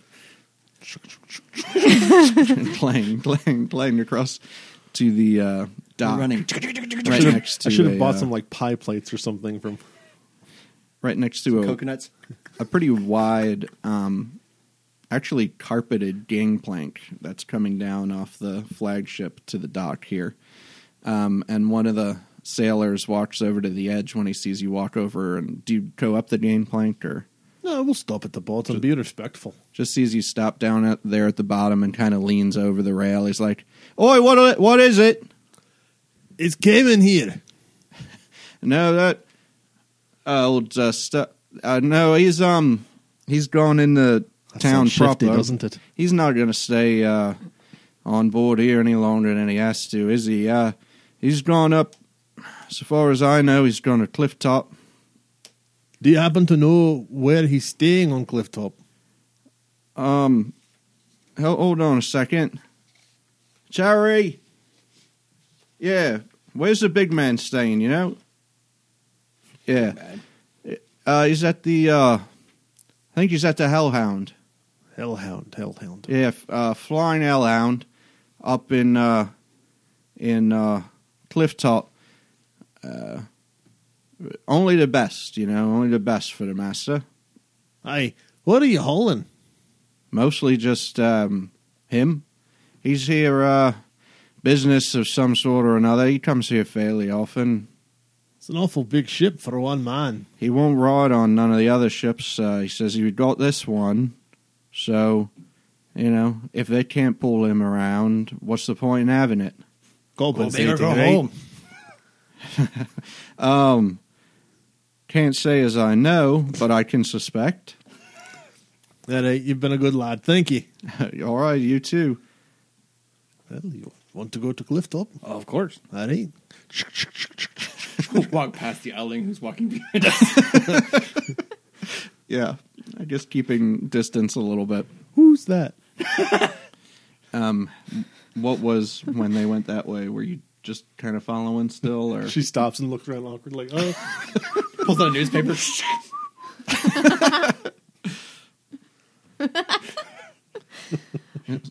<laughs> playing playing playing across to the uh, dock running. right next to I should have a, bought uh, some like pie plates or something from. right next to a Coconuts. a pretty wide, um, actually carpeted gangplank that's coming down off the flagship to the dock here. Um, and one of the sailors walks over to the edge when he sees you walk over. And do you go up the gangplank or No, we'll stop at the bottom. Be respectful. just sees you stop down at, there at the bottom and kind of leans over the rail? He's like, "Oi, what? What is it?" It's Cayman here. <laughs> No, that old uh, stu- uh, no, he's um he's gone in the That town shifty, proper. doesn't it? He's not going to stay uh, on board here any longer than he has to, is he? Uh, he's gone up. So far as I know, he's gone to Cliff Top. Do you happen to know where he's staying on Clifftop? Um, hold on a second, Cherry. Yeah, where's the big man staying? You know? Yeah. Uh, he's at the. Uh, I think he's at the Hellhound. Hellhound, Hellhound. Yeah, uh, Flying Hellhound up in uh, in uh, Cliff Top. Uh, only the best, you know, only the best for the master. Aye, what are you hauling? Mostly just um, him. He's here uh, business of some sort or another. He comes here fairly often. It's an awful big ship for one man. He won't ride on none of the other ships. Uh, he says he got this one, so you know if they can't pull him around, what's the point in having it? Go big or go home. <laughs> Um, can't say as I know, but I can suspect. All right, you've been a good lad. Thank you. <laughs> All right, you too. Well, you want to go to cliff Clifftop? Of course. All right. <laughs> Walk past the owling who's walking behind us. Yeah, I guess keeping distance a little bit. Who's that? <laughs> Um, what was when they went that way? Were you just kind of following still, or She stops and looks around awkward, like, oh. <laughs> Pulls out a newspaper. <laughs>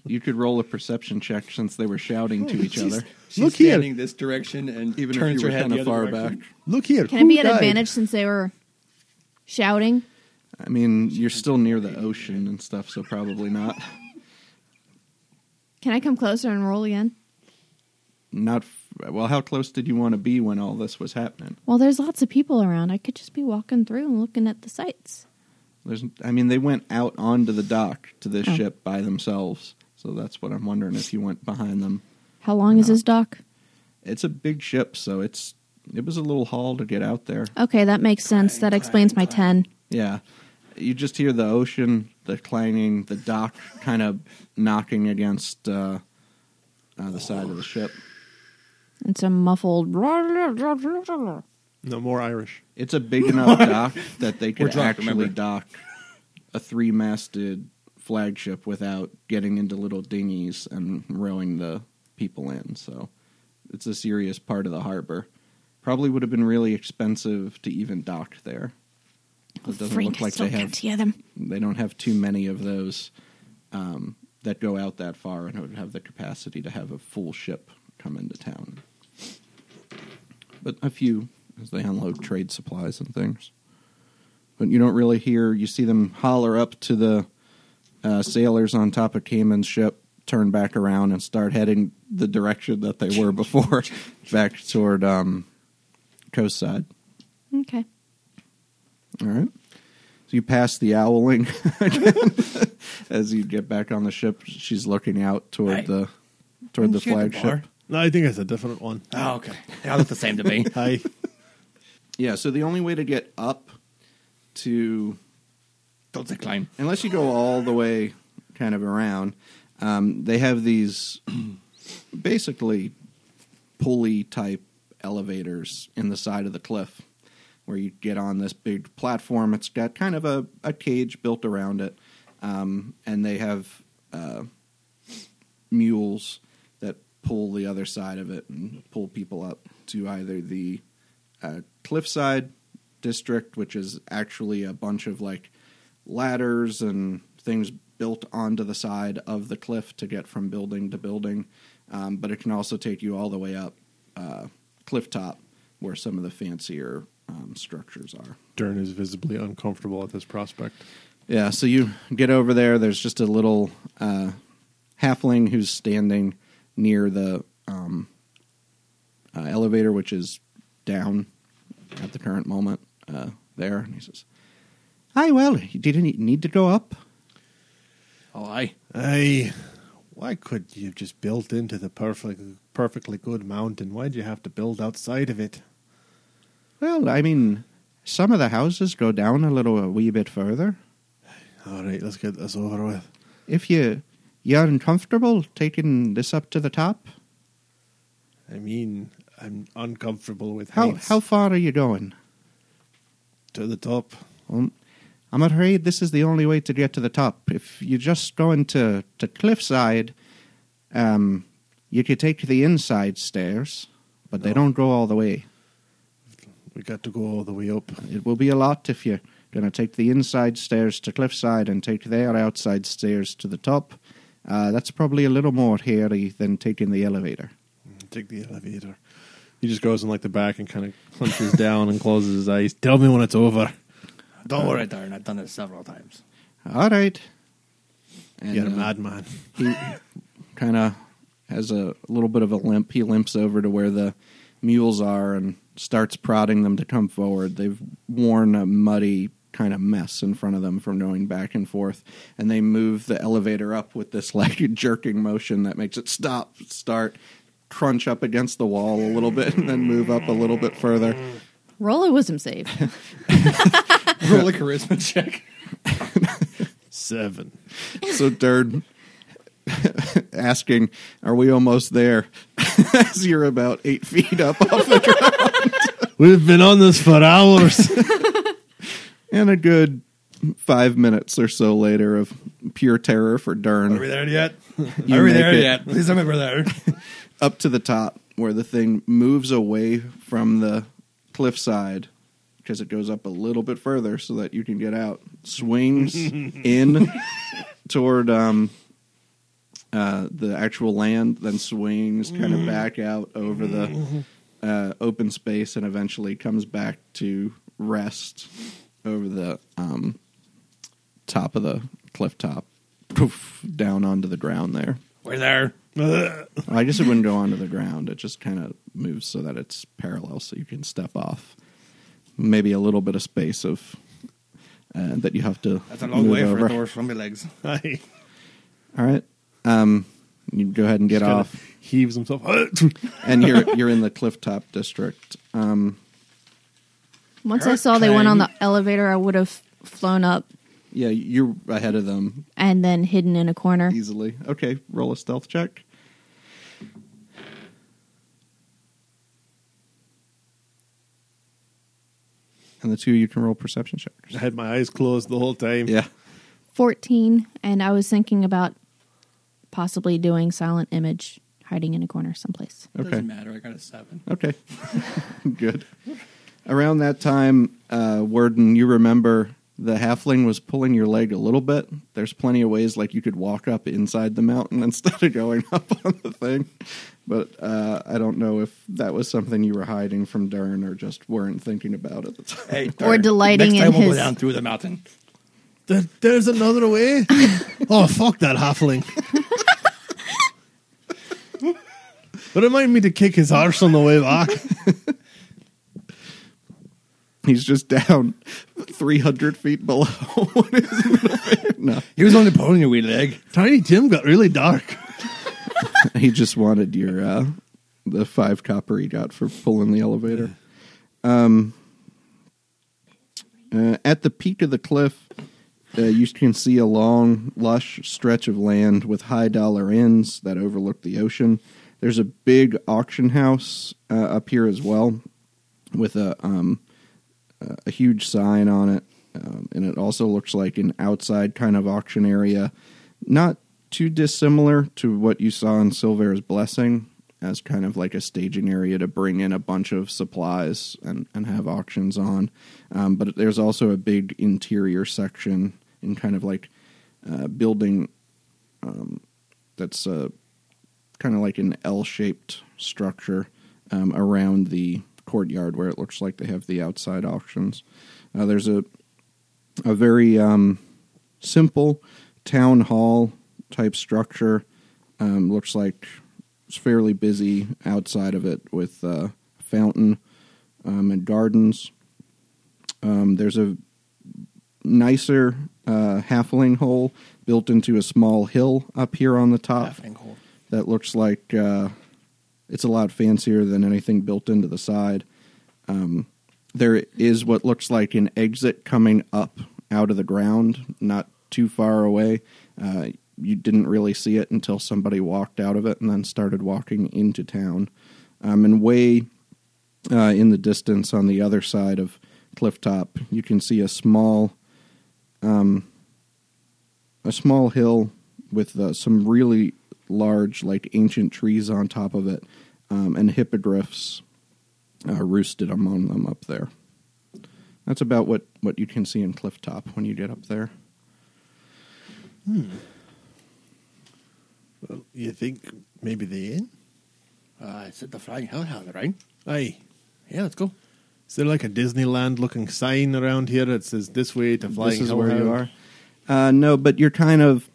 you could roll a perception check since they were shouting to each other, She's Look here. standing this direction and even turns if you her were head kind the of other far direction. back. Look here. Can who it be an died? advantage since they were shouting? I mean, you're still near the ocean and stuff, so probably not. Can I come closer and roll again? Not f- well. How close did you want to be when all this was happening? Well, there's lots of people around. I could just be walking through and looking at the sights. There's, I mean, they went out onto the dock to this Oh. ship by themselves, so that's what I'm wondering if you went behind them. How long is this dock? It's a big ship, so it's it was a little haul to get out there. Okay, that makes sense. That explains my 10. Yeah, you just hear the ocean, the clanging, the dock kind of knocking against uh, uh, the side of the ship. It's a muffled. No more Irish. It's a big enough <laughs> dock that they We're could drunk, actually remember? dock a three-masted flagship without getting into little dinghies and rowing the people in. So it's a serious part of the harbor. Probably would have been really expensive to even dock there. It doesn't look like they have them. they don't have too many of those um, that go out that far and would have the capacity to have a full ship come into town. But a few as they unload trade supplies and things. But you don't really hear. You see them holler up to the uh, sailors on top of Cayman's ship, turn back around, and start heading the direction that they were before, <laughs> back toward um, coast side. Okay. All right. So you pass the owling <laughs> again. As you get back on the ship, she's looking out toward Hey. the toward the Shoot the flagship. No, I think it's a different one. Oh, okay. They all look the same to me. <laughs> Hi. Yeah, so the only way to get up to Don't decline. unless you go all the way kind of around, um, they have these <clears throat> basically pulley type elevators in the side of the cliff where you get on this big platform. It's got kind of a, a cage built around it, um, and they have uh, mules that pull the other side of it and pull people up to either the uh, cliffside district, which is actually a bunch of like ladders and things built onto the side of the cliff to get from building to building. Um, but it can also take you all the way up uh, cliff top, where some of the fancier um, structures are. Dern is visibly uncomfortable at this prospect. Yeah, so you get over there. There's just a little uh, halfling who's standing near the um, uh, elevator, which is down at the current moment uh, there. And he says, Hi, well, you didn't need to go up. Oh, aye. Aye. Why could you have just built into the perfect, perfectly good mountain? Why'd you have to build outside of it? Well, I mean, some of the houses go down a little, a wee bit further. All right, let's get this over with. If you you're uncomfortable taking this up to the top, I mean, I'm uncomfortable with how heights. how far are you going? to the top? Well, I'm afraid this is the only way to get to the top. If you just go into to cliffside, um, you could take the inside stairs, but they don't go all the way. We got to go all the way up. It will be a lot if you're going to take the inside stairs to cliffside and take their outside stairs to the top. Uh, that's probably a little more hairy than taking the elevator. Take the elevator. He just goes in like the back and kind of hunches <laughs> down and closes his eyes. Tell me when it's over. Don't worry, Darren. I've done it several times. All right. And, You're a uh, madman. he kind of has a little bit of a limp. He limps over to where the mules are and starts prodding them to come forward. They've worn a muddy kind of mess in front of them from going back and forth, and they move the elevator up with this <laughs> like jerking motion that makes it stop, start, crunch up against the wall a little bit, and then move up a little bit further. Roll a wisdom save. <laughs> Roll a charisma check. Seven. So Dern <laughs> asking, "Are we almost there?" <laughs> As you're about eight feet up off the ground. <laughs> We've been on this for hours. <laughs> And a good five minutes or so later of pure terror for Dern. Are we there yet? You Are we there yet? Please tell me we're there. up to the top where the thing moves away from the cliffside because it goes up a little bit further so that you can get out. Swings in toward um, uh, the actual land, then swings kind of back out over the uh, open space and eventually comes back to rest over the um, top of the cliff top. Poof, down onto the ground there. We're there. I guess it wouldn't go onto the ground. It just kind of moves so that it's parallel, so you can step off. Maybe a little bit of space of uh, that you have to. That's a long move way for over. a door from my legs. Aye. <laughs> All right, um, you go ahead and get off, Heaves himself. <laughs> and you're you're in the clifftop district. Um, Once I saw they went on the elevator, I would have flown up yeah, you're ahead of them and then hidden in a corner. easily. Okay, roll a stealth check. And the two you can roll perception checks. I had my eyes closed the whole time. Yeah. 14, and I was thinking about possibly doing silent image, hiding in a corner someplace. Okay. Doesn't matter. I got a seven. Okay. <laughs> Good. Around that time, uh, Worden, you remember the halfling was pulling your leg a little bit. There's plenty of ways like you could walk up inside the mountain <laughs> instead of going <laughs> up on the thing. But uh, I don't know if that was something you were hiding from Dern or just weren't thinking about at the time. Hey, Or delighting next in time we'll his- go down through the mountain. There, there's another way. <laughs> oh, fuck that halfling. but remind me to kick his arse on the way back. He's just down 300 feet below. <laughs> What is it? no, He was only pulling a wee leg. Tiny Tim got really dark. <laughs> he just wanted your uh, the five copper he got for pulling the elevator. Um, uh, at the peak of the cliff, uh, you can see a long, lush stretch of land with high dollar inns that overlook the ocean. There's a big auction house uh, up here as well, with a um, a huge sign on it, um, and it also looks like an outside kind of auction area, not too dissimilar to what you saw in Silver's Blessing, as kind of like a staging area to bring in a bunch of supplies and, and have auctions on. Um, but there's also a big interior section in kind of like uh, building um, that's uh, kind of like an L-shaped structure um, around the courtyard where it looks like they have the outside auctions. Uh, there's a a very um, simple town hall type structure. Um, looks like it's fairly busy outside of it with uh, fountain um, and gardens. Um, there's a nicer uh, halfling hole built into a small hill up here on the top Halfling hole. that looks like uh, it's a lot fancier than anything built into the side. Um, there is what looks like an exit coming up out of the ground, not too far away. Uh, you didn't really see it until somebody walked out of it and then started walking into town. Um, and way uh, in the distance on the other side of Clifftop, you can see a small, um, a small hill with uh, some really large, like ancient trees on top of it, um, and hippogriffs uh, roosted among them up there. That's about what, what you can see in Clifftop when you get up there. Hmm. Well, you think maybe the inn? Uh, it's at the Flying Hellhound, right? Aye. Yeah, let's go. Is there like a Disneyland looking sign around here that says this way to Flying this is where you are. Uh, no, but you're kind of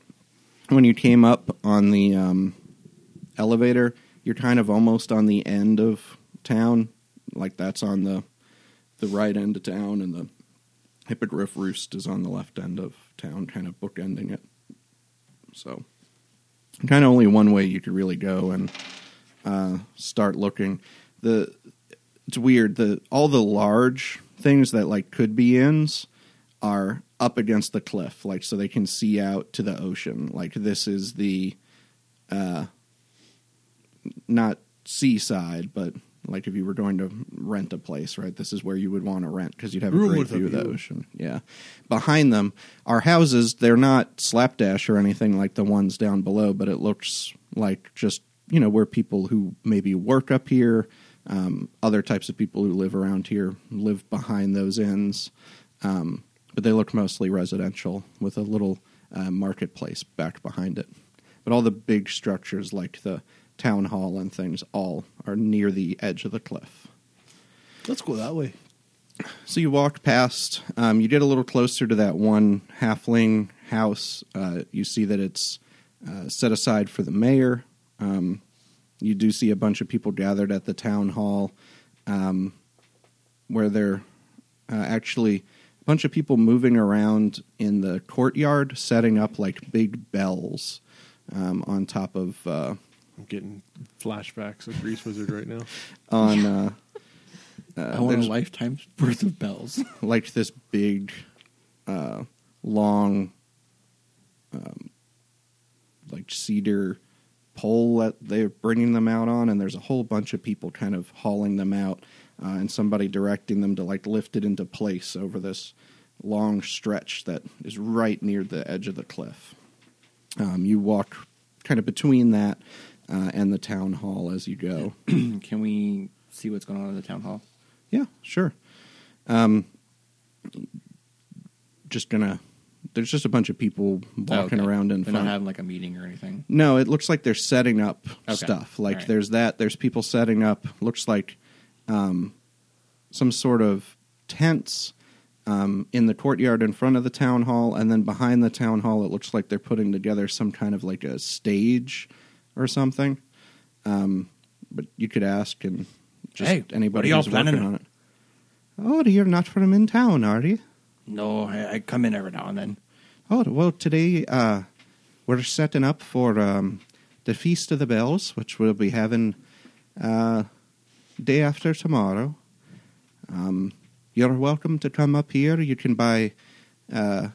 when you came up on the um, elevator, you're kind of almost on the end of town. Like that's on the the right end of town, and the hippogriff roost is on the left end of town, kind of bookending it. So, kind of only one way you could really go and uh, start looking. The it's weird. The all the large things that like could be inns are up against the cliff, like so they can see out to the ocean. Like this is the uh not seaside, but like if you were going to rent a place, right? This is where you would want to rent because you'd have a great view of the ocean. Yeah. Behind them are houses. They're not slapdash or anything like the ones down below, but it looks like just, you know, where people who maybe work up here, um, other types of people who live around here live behind those inns. Um, but they look mostly residential with a little uh, marketplace back behind it. But all the big structures like the town hall and things all are near the edge of the cliff. Let's go that way. So you walk past, um, you get a little closer to that one halfling house. Uh, you see that it's uh, set aside for the mayor. Um, you do see a bunch of people gathered at the town hall um, where they're uh, actually a bunch of people moving around in the courtyard, setting up like big bells um, on top of. Uh, I'm getting flashbacks of Grease Wizard right now. <laughs> on uh, uh, I want a there's- lifetime's worth of bells. <laughs> like this big, uh, long, um, like cedar pole that they're bringing them out on, and there's a whole bunch of people kind of hauling them out, uh, and somebody directing them to like lift it into place over this long stretch that is right near the edge of the cliff. Um, you walk kind of between that uh, and the town hall as you go. <clears throat> Can we see what's going on in the town hall? Yeah, sure. Um, just gonna. There's just a bunch of people walking Okay. around in They're front. not having like a meeting or anything. no, it looks like they're setting up Okay. stuff. Like right. there's that. There's people setting up. Looks like um, some sort of tents um, in the courtyard in front of the town hall, and then behind the town hall, it looks like they're putting together some kind of like a stage or something. Um, but you could ask, and just Hey, anybody who's working on it. Oh, you're not from in town, are you? No, I, I come in every now and then. Oh, well, today uh, we're setting up for um, the Feast of the Bells, which we'll be having uh, day after tomorrow. Um, you're welcome to come up here. You can buy uh,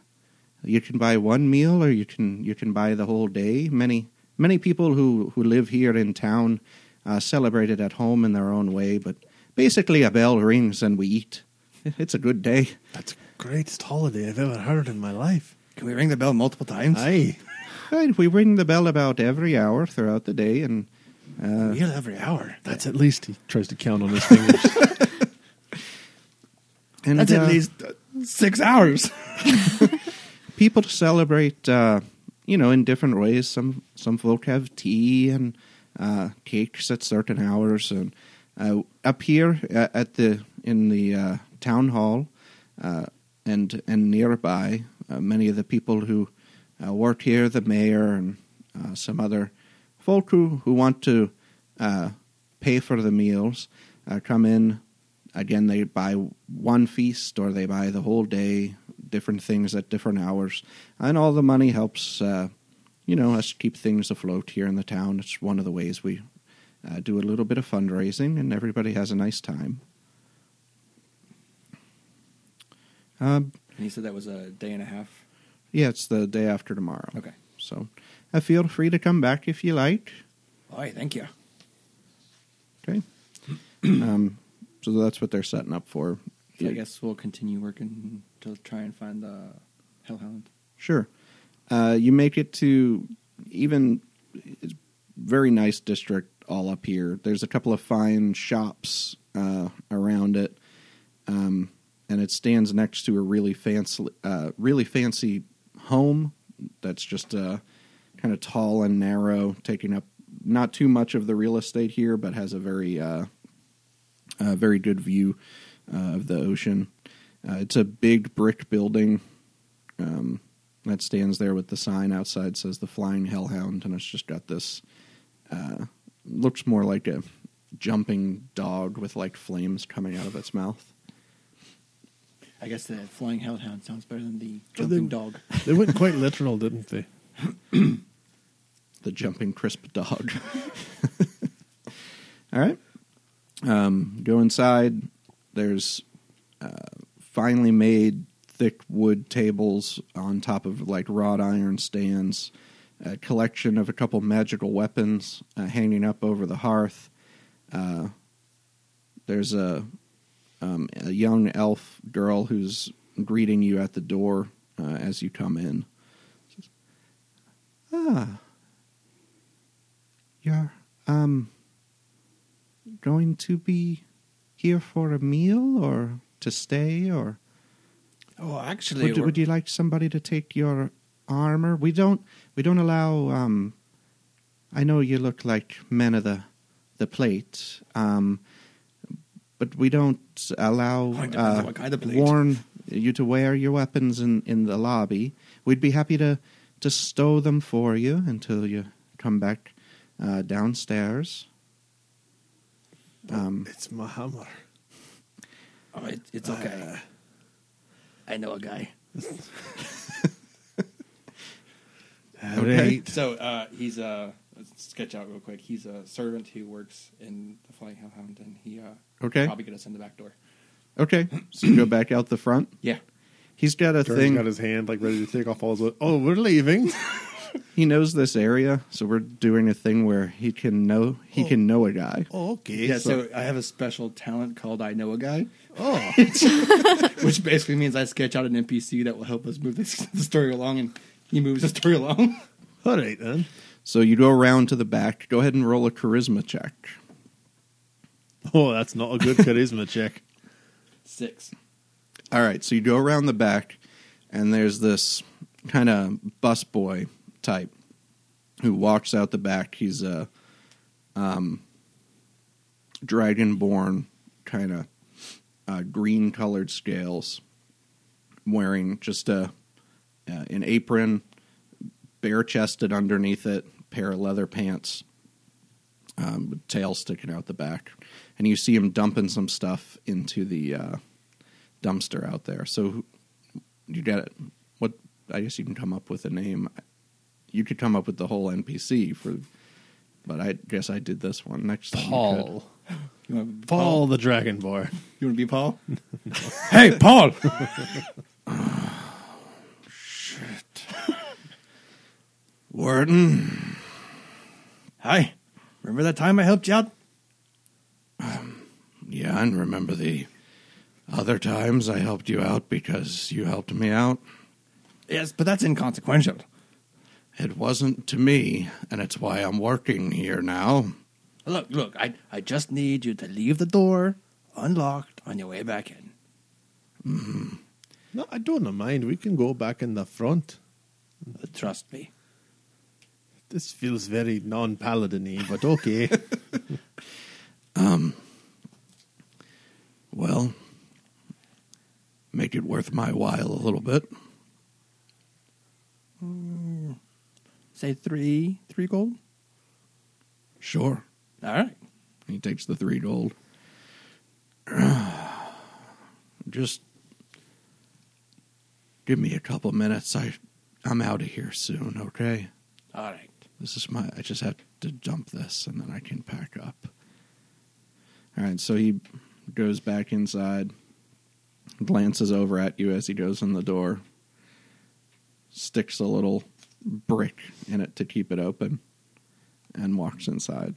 you can buy one meal, or you can you can buy the whole day. Many many people who who live here in town uh, celebrate it at home in their own way, but basically a bell rings and we eat. <laughs> It's a good day. That's the greatest holiday I've ever heard in my life. Can we ring the bell multiple times? Aye. Right, we ring the bell about every hour throughout the day, and uh, Meal every hour. That's at least he tries to count on his <laughs> fingers. <laughs> and That's uh, at least uh, six hours. <laughs> people celebrate, uh, you know, in different ways. Some some folk have tea and uh, cakes at certain hours, and uh, up here at, at the in the uh, town hall uh, and and nearby, uh, many of the people who uh, work here, the mayor and uh, some other folk who who want to uh, pay for the meals, uh, come in. Again, they buy one feast or they buy the whole day, different things at different hours, and all the money helps, uh, you know, us keep things afloat here in the town. It's one of the ways we do a little bit of fundraising, and everybody has a nice time. Um, And you said that was a day and a half. yeah, it's the day after tomorrow. Okay. So, uh, feel free to come back if you like. All right, thank you. Okay. <clears throat> um, so that's what they're setting up for. So I guess we'll continue working to try and find the Hellhound. Sure. Uh, you make it to even it's very nice district all up here. There's a couple of fine shops uh, around it, um, and it stands next to a really fancy, uh, really fancy home that's just uh, kind of tall and narrow, taking up not too much of the real estate here, but has a very, uh, uh, very good view uh, of the ocean. Uh, it's a big brick building. Um, that stands there with the sign outside says the Flying Hellhound, and it's just got this. Uh, looks more like a jumping dog with like flames coming out of its mouth. I guess the flying hellhound sounds better than the jumping then- dog. they went quite <laughs> literal, didn't they? <clears throat> The jumping crisp dog. <laughs> All right. Um, go inside. There's uh, finely made thick wood tables on top of like wrought iron stands. A collection of a couple magical weapons uh, hanging up over the hearth. Uh, there's a um, a young elf girl who's greeting you at the door uh, as you come in. Says, ah, you're um going to be here for a meal or to stay or Oh, actually, would, would you like somebody to take your armor? We don't we don't allow um I know you look like men of the the plate. Um but we don't allow it uh, kind of warn you to wear your weapons in, in the lobby. We'd be happy to, to stow them for you until you come back uh, downstairs. Um, It's my hammer. Oh, it, it's okay. I know a guy. <laughs> Okay. So uh, he's a let's sketch out real quick. He's a servant who works in the Flying Hellhound, and he uh, Okay. probably get us in the back door. okay, so you go <clears throat> back out the front. Yeah, He's got a Jerry's thing. got his hand like ready to take off all his. Oh, we're leaving. <laughs> he knows this area, so we're doing a thing where he can know he Oh. can know a guy. Oh, okay. yeah. So I have a special talent called I Know a Guy, oh, <laughs> which basically means I sketch out an NPC that will help us move this, <laughs> the story along, and he moves the story along. all right then. So you go around to the back. Go ahead and roll a charisma check. <laughs> Oh, that's not a good charisma check. Six. All right, so you go around the back, and there's this kind of busboy type who walks out the back. He's a um, dragonborn, kind of uh, green colored scales, wearing just a uh, an apron, bare chested underneath it, pair of leather pants, um, with tail sticking out the back, and you see him dumping some stuff into the uh, dumpster out there. So you get it. What I guess you can come up with a name. You could come up with the whole NPC for, but I guess I did this one next time. you Paul. You want to be Paul the Dragonborn. You want to be Paul? <laughs> hey, Paul. <laughs> Shit, Warden. Hi. Remember that time I helped you out? Yeah, and remember the other times I helped you out because you helped me out. Yes, but that's inconsequential. It wasn't to me, and it's why I'm working here now. Look, look, I, I just need you to leave the door unlocked on your way back in. Mm-hmm. No, I don't mind. We can go back in the front. But trust me. This feels very non-paladin-y, but okay. <laughs> Um, Well, make it worth my while a little bit. Mm. Say three, three gold. Sure. All right. He takes the three gold. <sighs> Just give me a couple minutes. I I'm out of here soon, okay? All right. This is my I just have to dump this and then I can pack up. All right, so he goes back inside, glances over at you as he goes in the door, sticks a little brick in it to keep it open, and walks inside.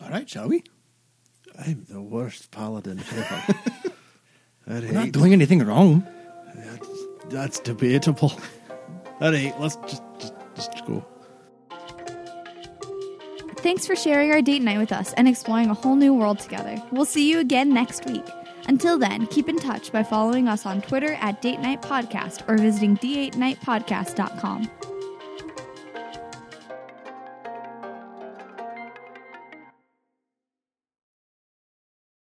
All right, shall we? I'm the worst paladin ever. <laughs> That We're not doing anything wrong. that's, that's debatable. That ain't. Let's just, just, just go. Thanks for sharing our date night with us and exploring a whole new world together. We'll see you again next week. Until then, keep in touch by following us on Twitter at Date Night Podcast or visiting datenightpodcast.com.